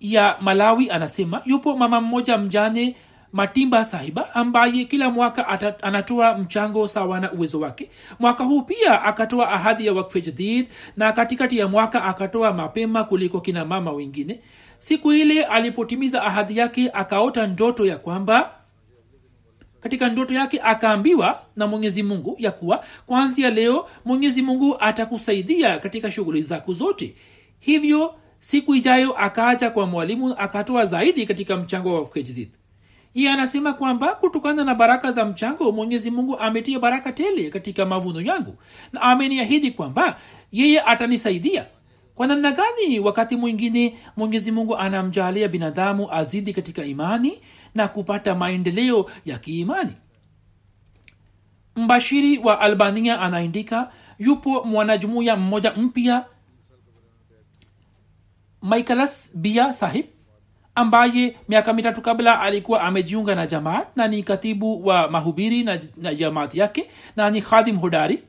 ya malawi anasema yupo mama mmoja mjane matimba sahiba ambaye kila mwaka anatoa mchango sawa na uwezo wake. Mwaka huu pia akatoa ahadi ya wakfe jadid na katikati ya mwaka akatoa mapema kuliko kina mama wengine. Siku ile alipotimiza ahadi yake akaota ndoto ya kwamba katika ndoto yake akaambiwa na mwenyezi mungu ya kuwa kwanzia leo mwenyezi mungu atakusaidia katika shughuli zako zote. Hivyo siku ijayo akaja kwa mwalimu akatoa zaidi katika mchango wa wakfe jadid iye anasema kwamba kutokana na baraka za mchango mwenyezi mungu ametia baraka tele katika mavuno yangu. Na ameniahidi kwamba yeye atanisaidia. Kwa namna gani? Wakati mwingine mwenyezi mungu anamjalia binadamu azidi katika imani na kupata maendeleo ya kiimani. Mbashiri wa albania anaandika yupo mwanajumuya mmoja mpya michaelas bia sahib ambaye miaka mitatu kabla alikuwa amejiunga na jamaat na ni katibu wa mahubiri na, na jamaat yake na ni khadim hodari.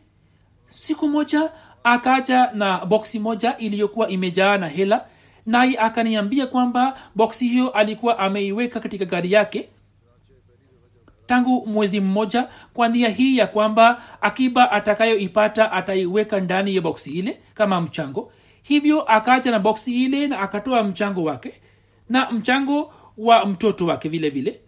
Siku moja akaja na boksi moja iliyokuwa imejaa na hela naye akaniambia kwamba boksi hiyo alikuwa ameiweka katika gari yake. Tangu mwezi mmoja kwa nia hii ya kwamba akiba atakayoipata ataiweka ndani ya boksi ile kama mchango. Hivyo akaja na boksi ile na akatoa mchango wake na mchango wa mtoto wake vile vile.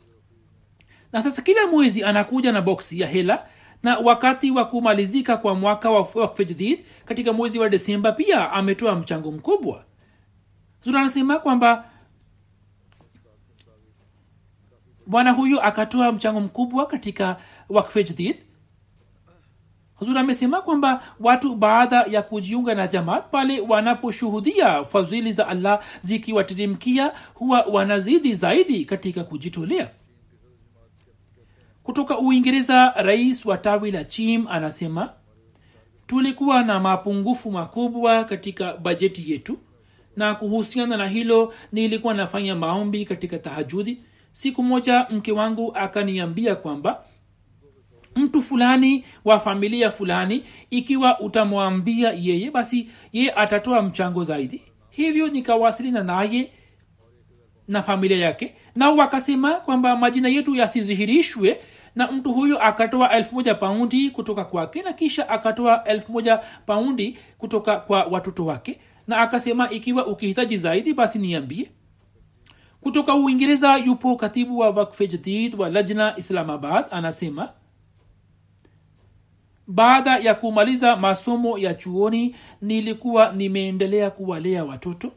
Na sasa kila mwezi anakuja na boksi ya hela na wakati wa kumalizika kwa mwaka wa jadid katika mwezi wa desemba pia ametoa mchango mkubwa. Zura anasema kwamba bwana huyu akatoa mchango mkubwa katika wakfe jadid huzur amesema kwamba watu baada ya kujiunga na jamaat pale wanaposhuhudia fadhili za allah zikiwateremkia huwa wanazidi zaidi katika kujitolea. Kutoka uingereza rais wa tawi la chim anasema tulikuwa na mapungufu makubwa katika bajeti yetu na kuhusiana na hilo nilikuwa nafanya maombi katika tahajudi. Siku moja mke wangu akaniambia kwamba mtu fulani wa familia fulani ikiwa utamwambia yeye basi yeye atatoa mchango zaidi. Hivyo nikawasilina naye na familia yake nao wakasema kwamba majina yetu yasizihirishwe na mtu huyo akatoa elfu moja paundi kutoka kwake na kisha akatoa elfu moja paundi kutoka kwa watoto wake na akasema ikiwa ukihitaji zaidi basi niambie. Kutoka uingereza yupo katibu wa wakfe jadid wa lajna islamabad anasema baada ya kumaliza masomo ya chuoni nilikuwa nimeendelea kuwalea watoto.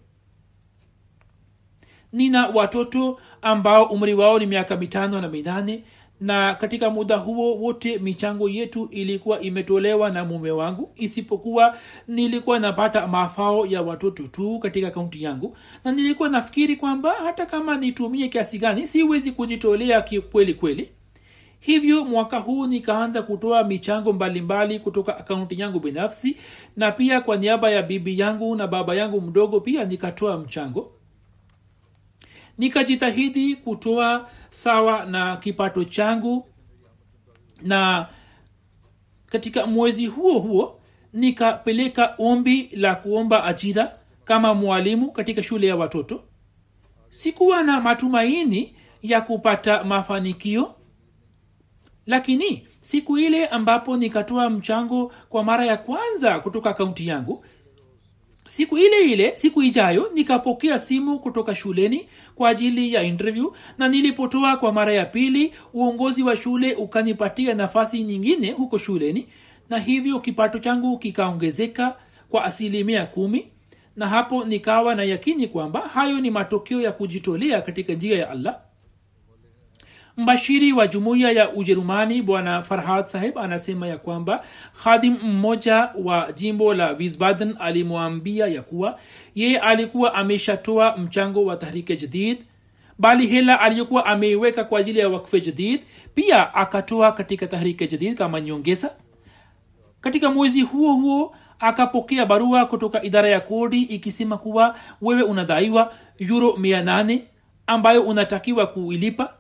Nina watoto ambao umri wao ni miaka mitano na minane na katika muda huo wote michango yetu ilikuwa imetolewa na mume wangu. Isipokuwa nilikuwa napata mafao ya watoto tu katika kaunti yangu na nilikuwa nafikiri kwamba hata kama nitumie kiasi gani siwezi kujitolea kweli kweli hivyo mwaka huu nikaanza kutoa michango mbalimbali kutoka akaunti yangu binafsi na pia kwa niaba ya bibi yangu na baba yangu mdogo pia nikatoa mchango. Nikajitahidi kutoa sawa na kipato changu na katika mwezi huo huo nikapeleka ombi la kuomba ajira kama mwalimu katika shule ya watoto. Sikuwa na matumaini ya kupata mafanikio lakini siku ile ambapo nikatoa mchango kwa mara ya kwanza kutoka akaunti yangu siku ile ile siku ijayo nikapokea simu kutoka shuleni kwa ajili ya interview na nilipotoa kwa mara ya pili uongozi wa shule ukanipatia nafasi nyingine huko shuleni na hivyo kipato changu kikaongezeka kwa asilimia kumi na hapo nikawa na yakini kwamba hayo ni matokeo ya kujitolea katika njia ya allah mbashiri wa jumuiya ya ujerumani bwana farhad saheb anasema ya kwamba khadim mmoja wa jimbo la wisbaden alimwambia ya kuwa yeye alikuwa ameshatoa mchango wa tahrike jadid bali hela aliyokuwa ameiweka kwa ajili ya wakfe jadid pia akatoa katika tahrike jadid kama nyongeza. Katika mwezi huo huo akapokea barua kutoka idara ya kodi ikisema kuwa wewe unadaiwa yuro 8 ambayo unatakiwa kuilipa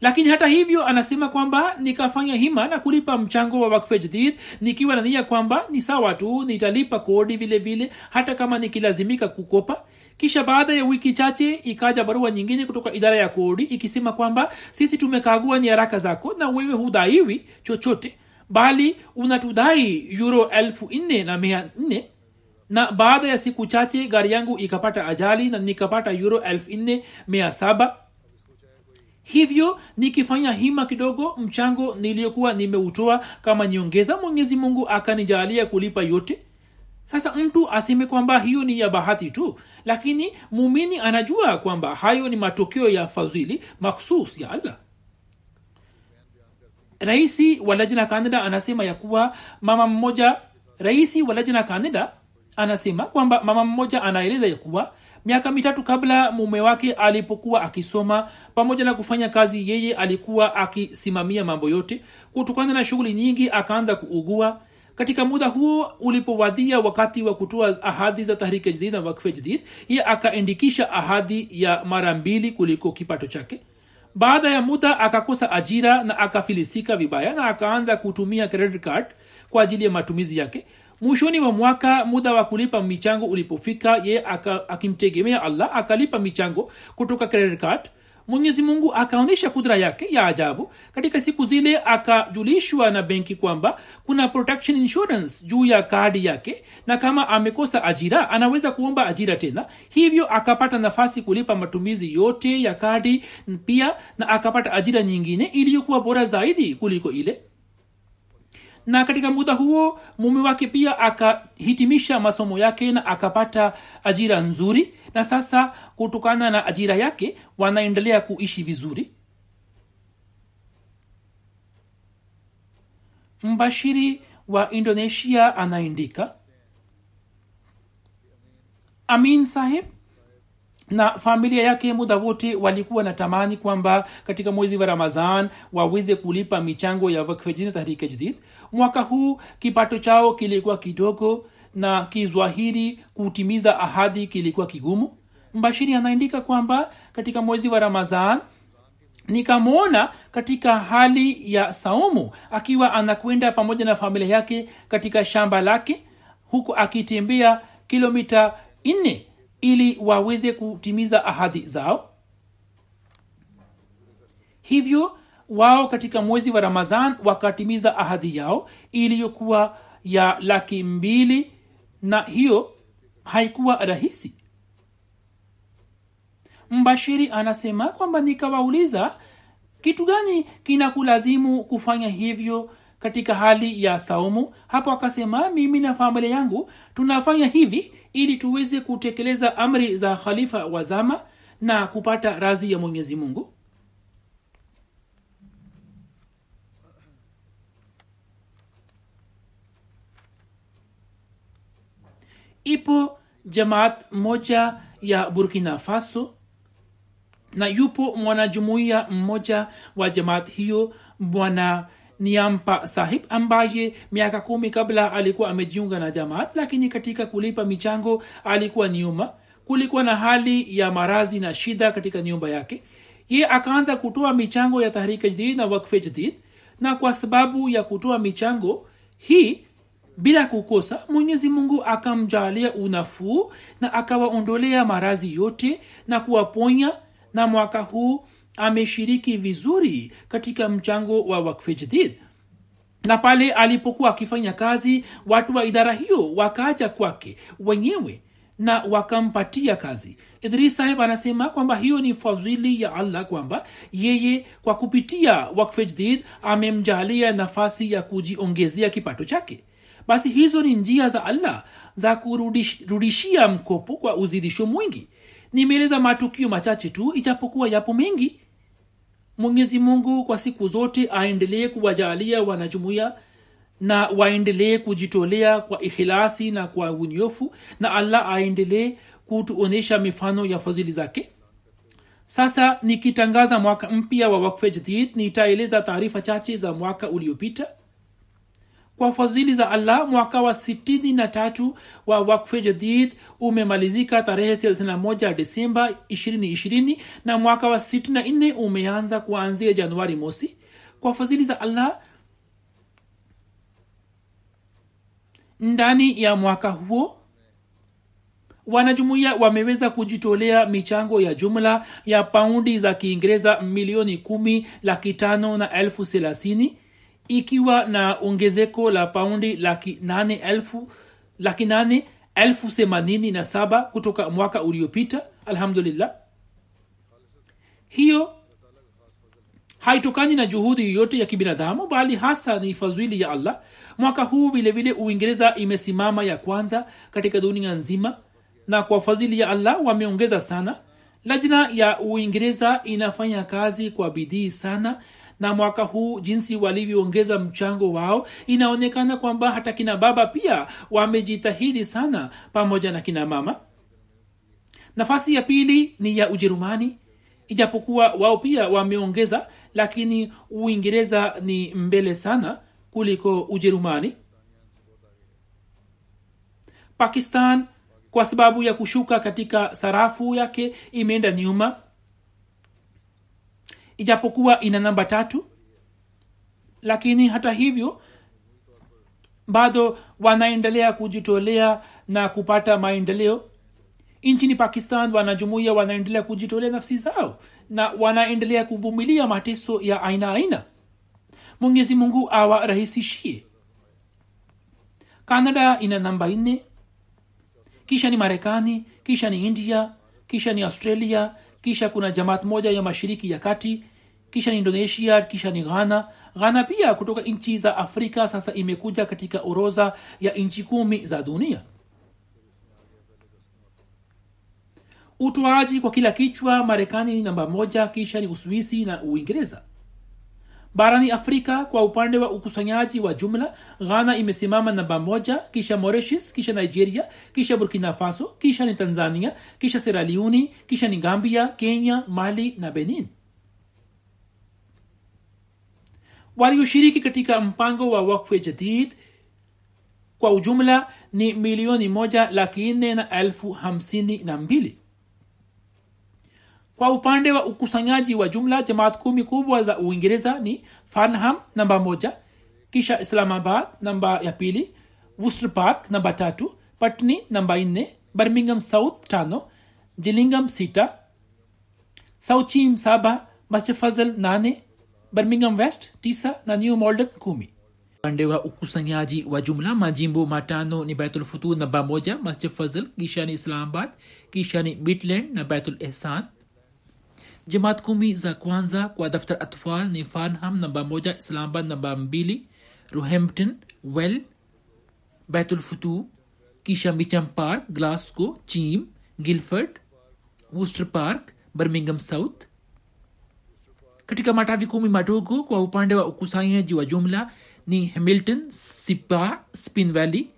lakini hata hivyo anasema kwamba nikafanya hima na kulipa mchango wa wakfe jadid nikiwa na nia kwamba ni sawa tu nitalipa kodi vile vile hata kama nikilazimika kukopa. Kisha baada ya wiki chache ikaja barua nyingine kutoka idara ya kodi ikisema kwamba sisi tumekagua nyaraka zako na wewe hudaiwi chochote bali unatudai euro na mia nne. Na baada ya siku chache gari yangu ikapata ajali na nikapata euro elfu mia saba hivyo nikifanya hima kidogo mchango niliyokuwa nimeutoa kama nyongeza mwenyezi mungu akanijalia kulipa yote. Sasa mtu aseme kwamba hiyo ni ya bahati tu lakini mumini anajua kwamba hayo ni matokeo ya fadhili makhsus ya allah. Raisi wa lajna canada anasema ya kuwa mama mmoja raisi wa lajna canada anasema kwamba mama mmoja anaeleza ya kuwa miaka mitatu kabla mume wake alipokuwa akisoma pamoja na kufanya kazi yeye alikuwa akisimamia mambo yote. Kutokana na shughuli nyingi akaanza kuugua. Katika muda huo ulipowadhia wakati wa kutoa ahadi za tahrike jadid na wakfe jadid ye akaandikisha ahadi ya mara mbili kuliko kipato chake. Baada ya muda akakosa ajira na akafilisika vibaya na akaanza kutumia credit card kwa ajili ya matumizi yake mwishoni mwa mwaka muda wa kulipa michango ulipofika ye akimtegemea allah akalipa michango kutoka credit card. Mwenyezi mungu akaonyesha kudra yake ya ajabu. Katika siku zile akajulishwa na benki kwamba kuna protection insurance juu ya kadi yake na kama amekosa ajira anaweza kuomba ajira tena. Hivyo akapata nafasi kulipa matumizi yote ya kadi pia na akapata ajira nyingine iliyokuwa bora zaidi kuliko ile na katika muda huo mume wake pia akahitimisha masomo yake na akapata ajira nzuri. Na sasa kutokana na ajira yake wanaendelea kuishi vizuri. Mbashiri wa indonesia anaandika amin saheb na familia yake muda wote walikuwa na tamani kwamba katika mwezi wa ramazan waweze kulipa michango ya tahrike jadid mwaka huu kipato chao kilikuwa kidogo na kizwahiri kutimiza ahadi kilikuwa kigumu. Mbashiri anaandika kwamba katika mwezi wa ramazan nikamwona katika hali ya saumu akiwa anakwenda pamoja na familia yake katika shamba lake huku akitembea kilomita nne ili waweze kutimiza ahadi zao. Hivyo wao katika mwezi wa ramazan wakatimiza ahadi yao iliyokuwa ya laki mbili na hiyo haikuwa rahisi. Mbashiri anasema kwamba nikawauliza kitu gani kinakulazimu kufanya hivyo katika hali ya saumu? Hapo akasema mimi na familia yangu tunafanya hivi ili tuweze kutekeleza amri za khalifa wa zama na kupata razi ya mwenyezi mungu. Ipo jamaat moja ya burkina faso na yupo mwanajumuiya mmoja wa jamaat hiyo bwana niampa sahib ambaye miaka kumi kabla alikuwa amejiunga na jamaat lakini katika kulipa michango alikuwa nyuma kulikuwa na hali ya marazi na shida katika nyumba yake. Ye akaanza kutoa michango ya tahrika jadid na wakfe jadid na kwa sababu ya kutoa michango hii bila kukosa mwenyezi mungu akamjalia unafuu na akawaondolea marazi yote na kuwaponya. Na mwaka huu ameshiriki vizuri katika mchango wa wakfe jadid. Na pale alipokuwa akifanya kazi watu wa idara hiyo wakaja kwake wenyewe na wakampatia kazi. Idris saheb anasema kwamba hiyo ni fadhili ya allah kwamba yeye kwa kupitia wakfe jadid amemjalia nafasi ya kujiongezea kipato chake. Basi hizo ni njia za allah za kurudishia mkopo kwa uzidisho mwingi. Nimeeleza matukio machache tu ijapokuwa yapo mengi mwenyezi mungu kwa siku zote aendelee kuwajalia wanajumuia na waendelee kujitolea kwa ikhilasi na kwa unyofu na allah aendelee kutuonyesha mifano ya fadhili zake. Sasa nikitangaza mwaka mpya wa wakfe jadid nitaeleza taarifa chache za mwaka uliopita kwa fadhili za allah mwaka wa sitini na tatu wa wakfe jadid umemalizika tarehe 31 desemba 220 na mwaka wa 64 umeanza kuanzia januari mosi. Kwa fadhili za allah ndani ya mwaka huo wanajumuiya wameweza kujitolea michango ya jumla ya paundi za kiingereza milioni kumi laki tano na elfu thelathini ikiwa na ongezeko la paundi laki nane kutoka mwaka uliopita. Alhamdulillah. Hiyo haitokani na juhudi yoyote ya kibinadamu bali hasa ni fadhili ya allah. Mwaka huu vilevile uingereza imesimama ya kwanza katika dunia nzima na kwa fadhili ya allah wameongeza sana. Lajna ya uingereza inafanya kazi kwa bidii sana na mwaka huu jinsi walivyoongeza mchango wao inaonekana kwamba hata kina baba pia wamejitahidi sana pamoja na kina mama. Nafasi ya pili ni ya ujerumani. Ijapokuwa wao pia wameongeza lakini uingereza ni mbele sana kuliko ujerumani. Pakistan kwa sababu ya kushuka katika sarafu yake imeenda nyuma ijapokuwa ina namba tatu. Lakini hata hivyo bado wanaendelea kujitolea na kupata maendeleo. Nchini pakistan wanajumuia wanaendelea kujitolea nafsi zao na wanaendelea kuvumilia mateso ya aina aina. Mwenyezi mungu awarahisishie. Kanada ina namba nne. Kisha ni marekani kisha ni india kisha ni australia kisha kuna jamaat moja ya mashiriki ya kati kisha ni indonesia kisha ni ghana. Ghana pia kutoka nchi za afrika sasa imekuja katika orodha ya nchi kumi za dunia. Utoaji kwa kila kichwa marekani ni namba moja kisha ni uswisi na uingereza barani afrika kwa upande wa ukusanyaji wa jumla ghana imesimama namba moja kisha mauritius kisha nigeria kisha burkina faso kisha ni tanzania kisha seraliuni kisha ni gambia kenya mali na benin. Walioshiriki katika mpango wa wakfe jadid kwa ujumla ni milioni moja laki na elfu hamsini na mbili kwa upande wa ukusanyaji wa jumla jamaat kumi kubwa za uingereza ni farnham namba moja kisha islamabad namba ya pili worcester park namba tatu patni namba nne birmingham south tano gillingham sita sauchim saba masjid fazl nane birmingham west tisa na new malden kumi. Upande wa ukusanyaji wa jumla majimbo matano ni baitulfutur namba moja masjid kisha ni islamabad kisha ni midland na baitul ihsan jamaat kumi za kwanza kwa daftar atfal ni farnham namba moja islamabad namba mbili roehampton well baitul futu kisha micham park glasgow chim gilford worcester park birmingham south katika matavi kumi madogo kwa upande wa ukusanyaji wa jumla ni hamilton sipa spin valley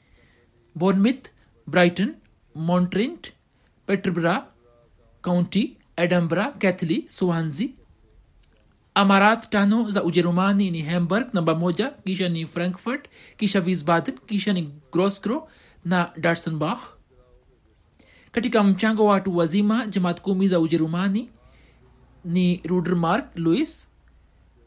bournemouth brighton montrent peterborough county edinburgh kathly swansea amarat tano za ujerumani ni hamburg namba moja kisha ni frankfurt kisha wiesbaden kisha ni grosgro na darsenbach katika mchango wa watu wazima jamaat kumi za ujerumani ni rudermark louis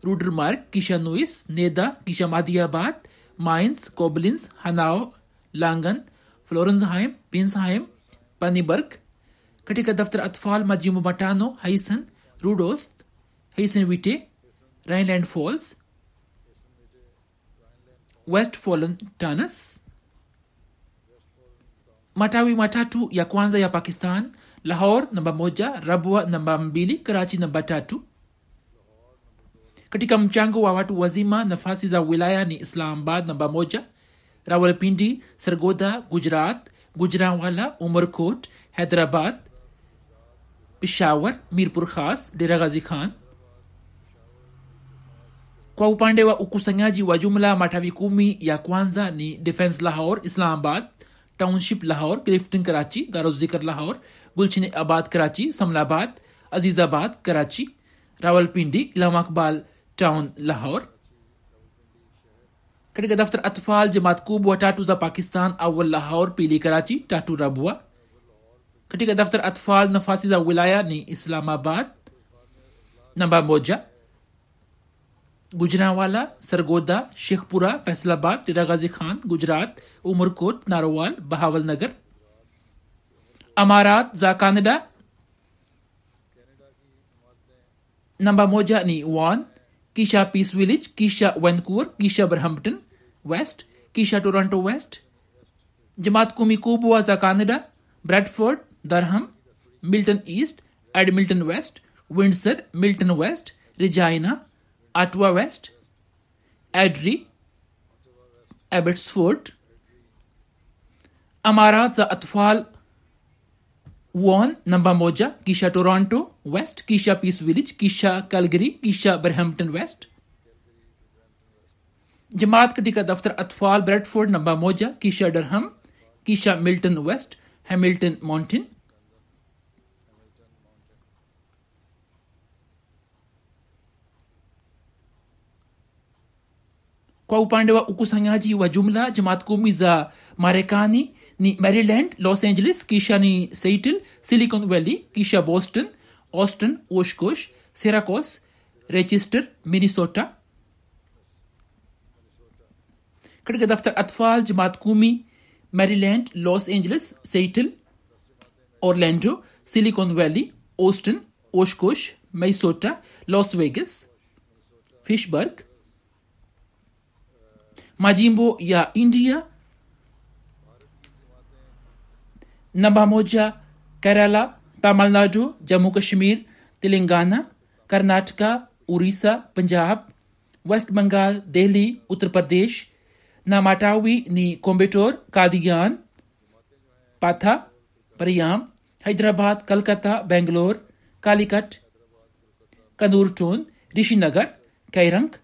rudermark kisha nuis neda kisha madiabad mainz koblins hanau langen florensheim pinsheim paniburg katika daftar atfal majimbo matano haisen rudos haisen wite rhineland falls west fallen tanas matawi matatu ya kwanza ya pakistan lahore namba moja rabwa namba mbili karachi namba tatu. Katika mchango wa watu wazima nafasi za wilaya ni islamabad namba moja rawalpindi sargoda gujarat gujranwala umarkot hyderabad peshawar mirpur khas dera ghazi khan kwa upande wa ukusanyaji wa jumla matawi kumi ya kwanza ni defense lahore islamabad township Lahore Clifton Karachi दारुजिकर Lahore Gulshan Abad Karachi Samanabad Azizabad Karachi Rawalpindi Allama Iqbal town Lahore katika daftar atfal jamaat kubwa tatu za pakistan awal lahor pili karachi tatu rabwa katika daftar atfal nafasi za wilaya ni, islamabad namba moja Gujranwala Sargodha Sheikhupura Faisalabad Dera Ghazi Khan Gujrat Umerkot Narowal Bahawalnagar अमारात जाकानेडा नंबा मोजा नी वान कीशा Peace Village कीशा Vancouver कीशा Brampton West कीशा Toronto West जमात कुमी कोबुआ जाकानेडा Bradford Durham, Milton East, Edmonton West, Windsor, Milton West, Regina, Ottawa West, Airdrie Abbotsford अमारात अतफाल नंबा मोजा कीशा टोरंटो वेस्ट, कीशा पीस विलेज, कीशा कैलगरी, कीशा बरहम्पटन वेस्ट, जमात का टिका दफ्तर अतफाल, ब्रेडफोर्ड, नंबामोजा, कीशा डरहम, कीशा Milton West, Hamilton Mountain kwa upande wa ukusanyaji wa jumla jamaat kumi za marekani ni maryland los angeles kisha ni seattle silicon valley kisha boston austin oshkosh syracuse register minnesota katika daftar atfal jamaat kumi maryland los angeles seattle orlando silicon valley austin oshkosh minnesota las vegas fishburg majimbo ya india. Namba moja, kerala Tamil Nadu Jammu Kashmir Telangana Karnataka Orissa Punjab West Bengal Delhi Uttar Pradesh नामाटावी नी कोम्बेटोर कादियान पाथा परियाम हैदराबाद कलकत्ता बेंगलोर कालीकट कनूरटोन ऋषिनगर कैरंग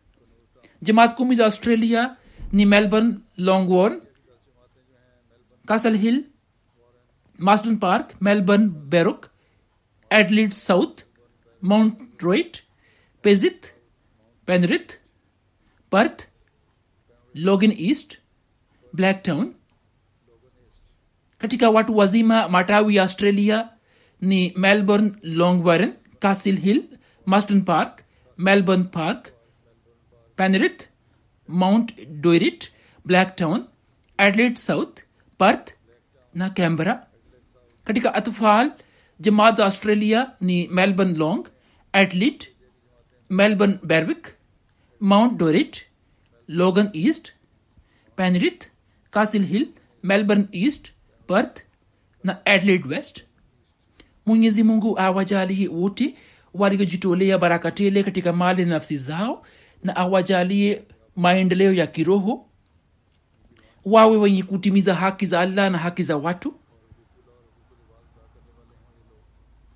जमात कुमीज Australia नी Melbourne Langwarrin Castle Hill Marsden Park Melbourne Berwick Adelaide South Mount Druitt पेजिथ Penrith Perth Logan East Blacktown कटिका वाट वजीमा माटावी ऑस्ट्रेलिया नी Melbourne Langwarrin Castle Hill Marsden Park Melbourne Park Penrith Mount Druitt, Blacktown, Adelaide South, Perth na Canberra. Katika atfal jamaat Australia ni Melbourne Long, Adelaide, Melbourne Berwick, Mount Dorrit, Logan East, Penrith, Castle Hill, Melbourne East, Perth na Adelaide West. Mwenyezi Mungu awajalie wote waliojitolea baraka tele katika mali na nafsi zao na awajalie maendeleo ya kiroho wawe wenye kutimiza haki za allah na haki za watu.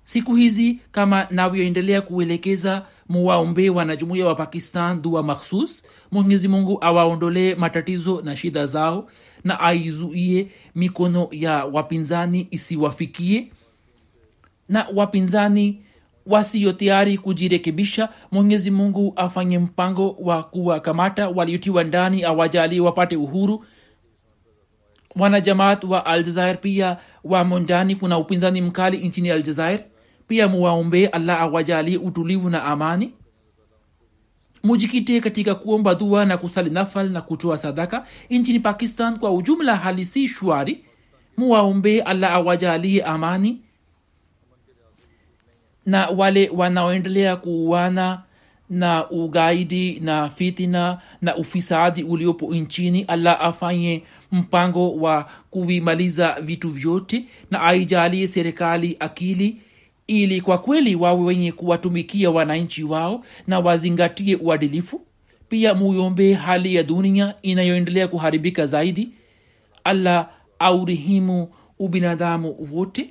Siku hizi kama navyoendelea kuelekeza muwaombee wanajumuia wa pakistan dua makhsus. Mwenyezi mungu awaondolee matatizo na shida zao na aizuie mikono ya wapinzani isiwafikie. Na wapinzani wasiyo tayari kujirekebisha mwenyezi mungu afanye mpango wa kuwakamata waliotiwa ndani awajalie wapate uhuru. Wanajamaat wa aljazair pia wamo ndani kuna upinzani mkali nchini aljazair. Pia muwaombee allah awajalie utulivu na amani. Mujikite katika kuomba dua na kusali nafal na kutoa sadaka. Nchini pakistan kwa ujumla hali si shwari. Muwaombee allah awajalie amani na wale wanaoendelea kuuana na ugaidi na fitina na ufisadi uliopo nchini allah afanye mpango wa kuvimaliza vitu vyote na aijalie serikali akili ili kwa kweli wawe wenye kuwatumikia wananchi wao na wazingatie uadilifu. Pia muyombee hali ya dunia inayoendelea kuharibika zaidi. Allah aurihimu ubinadamu wote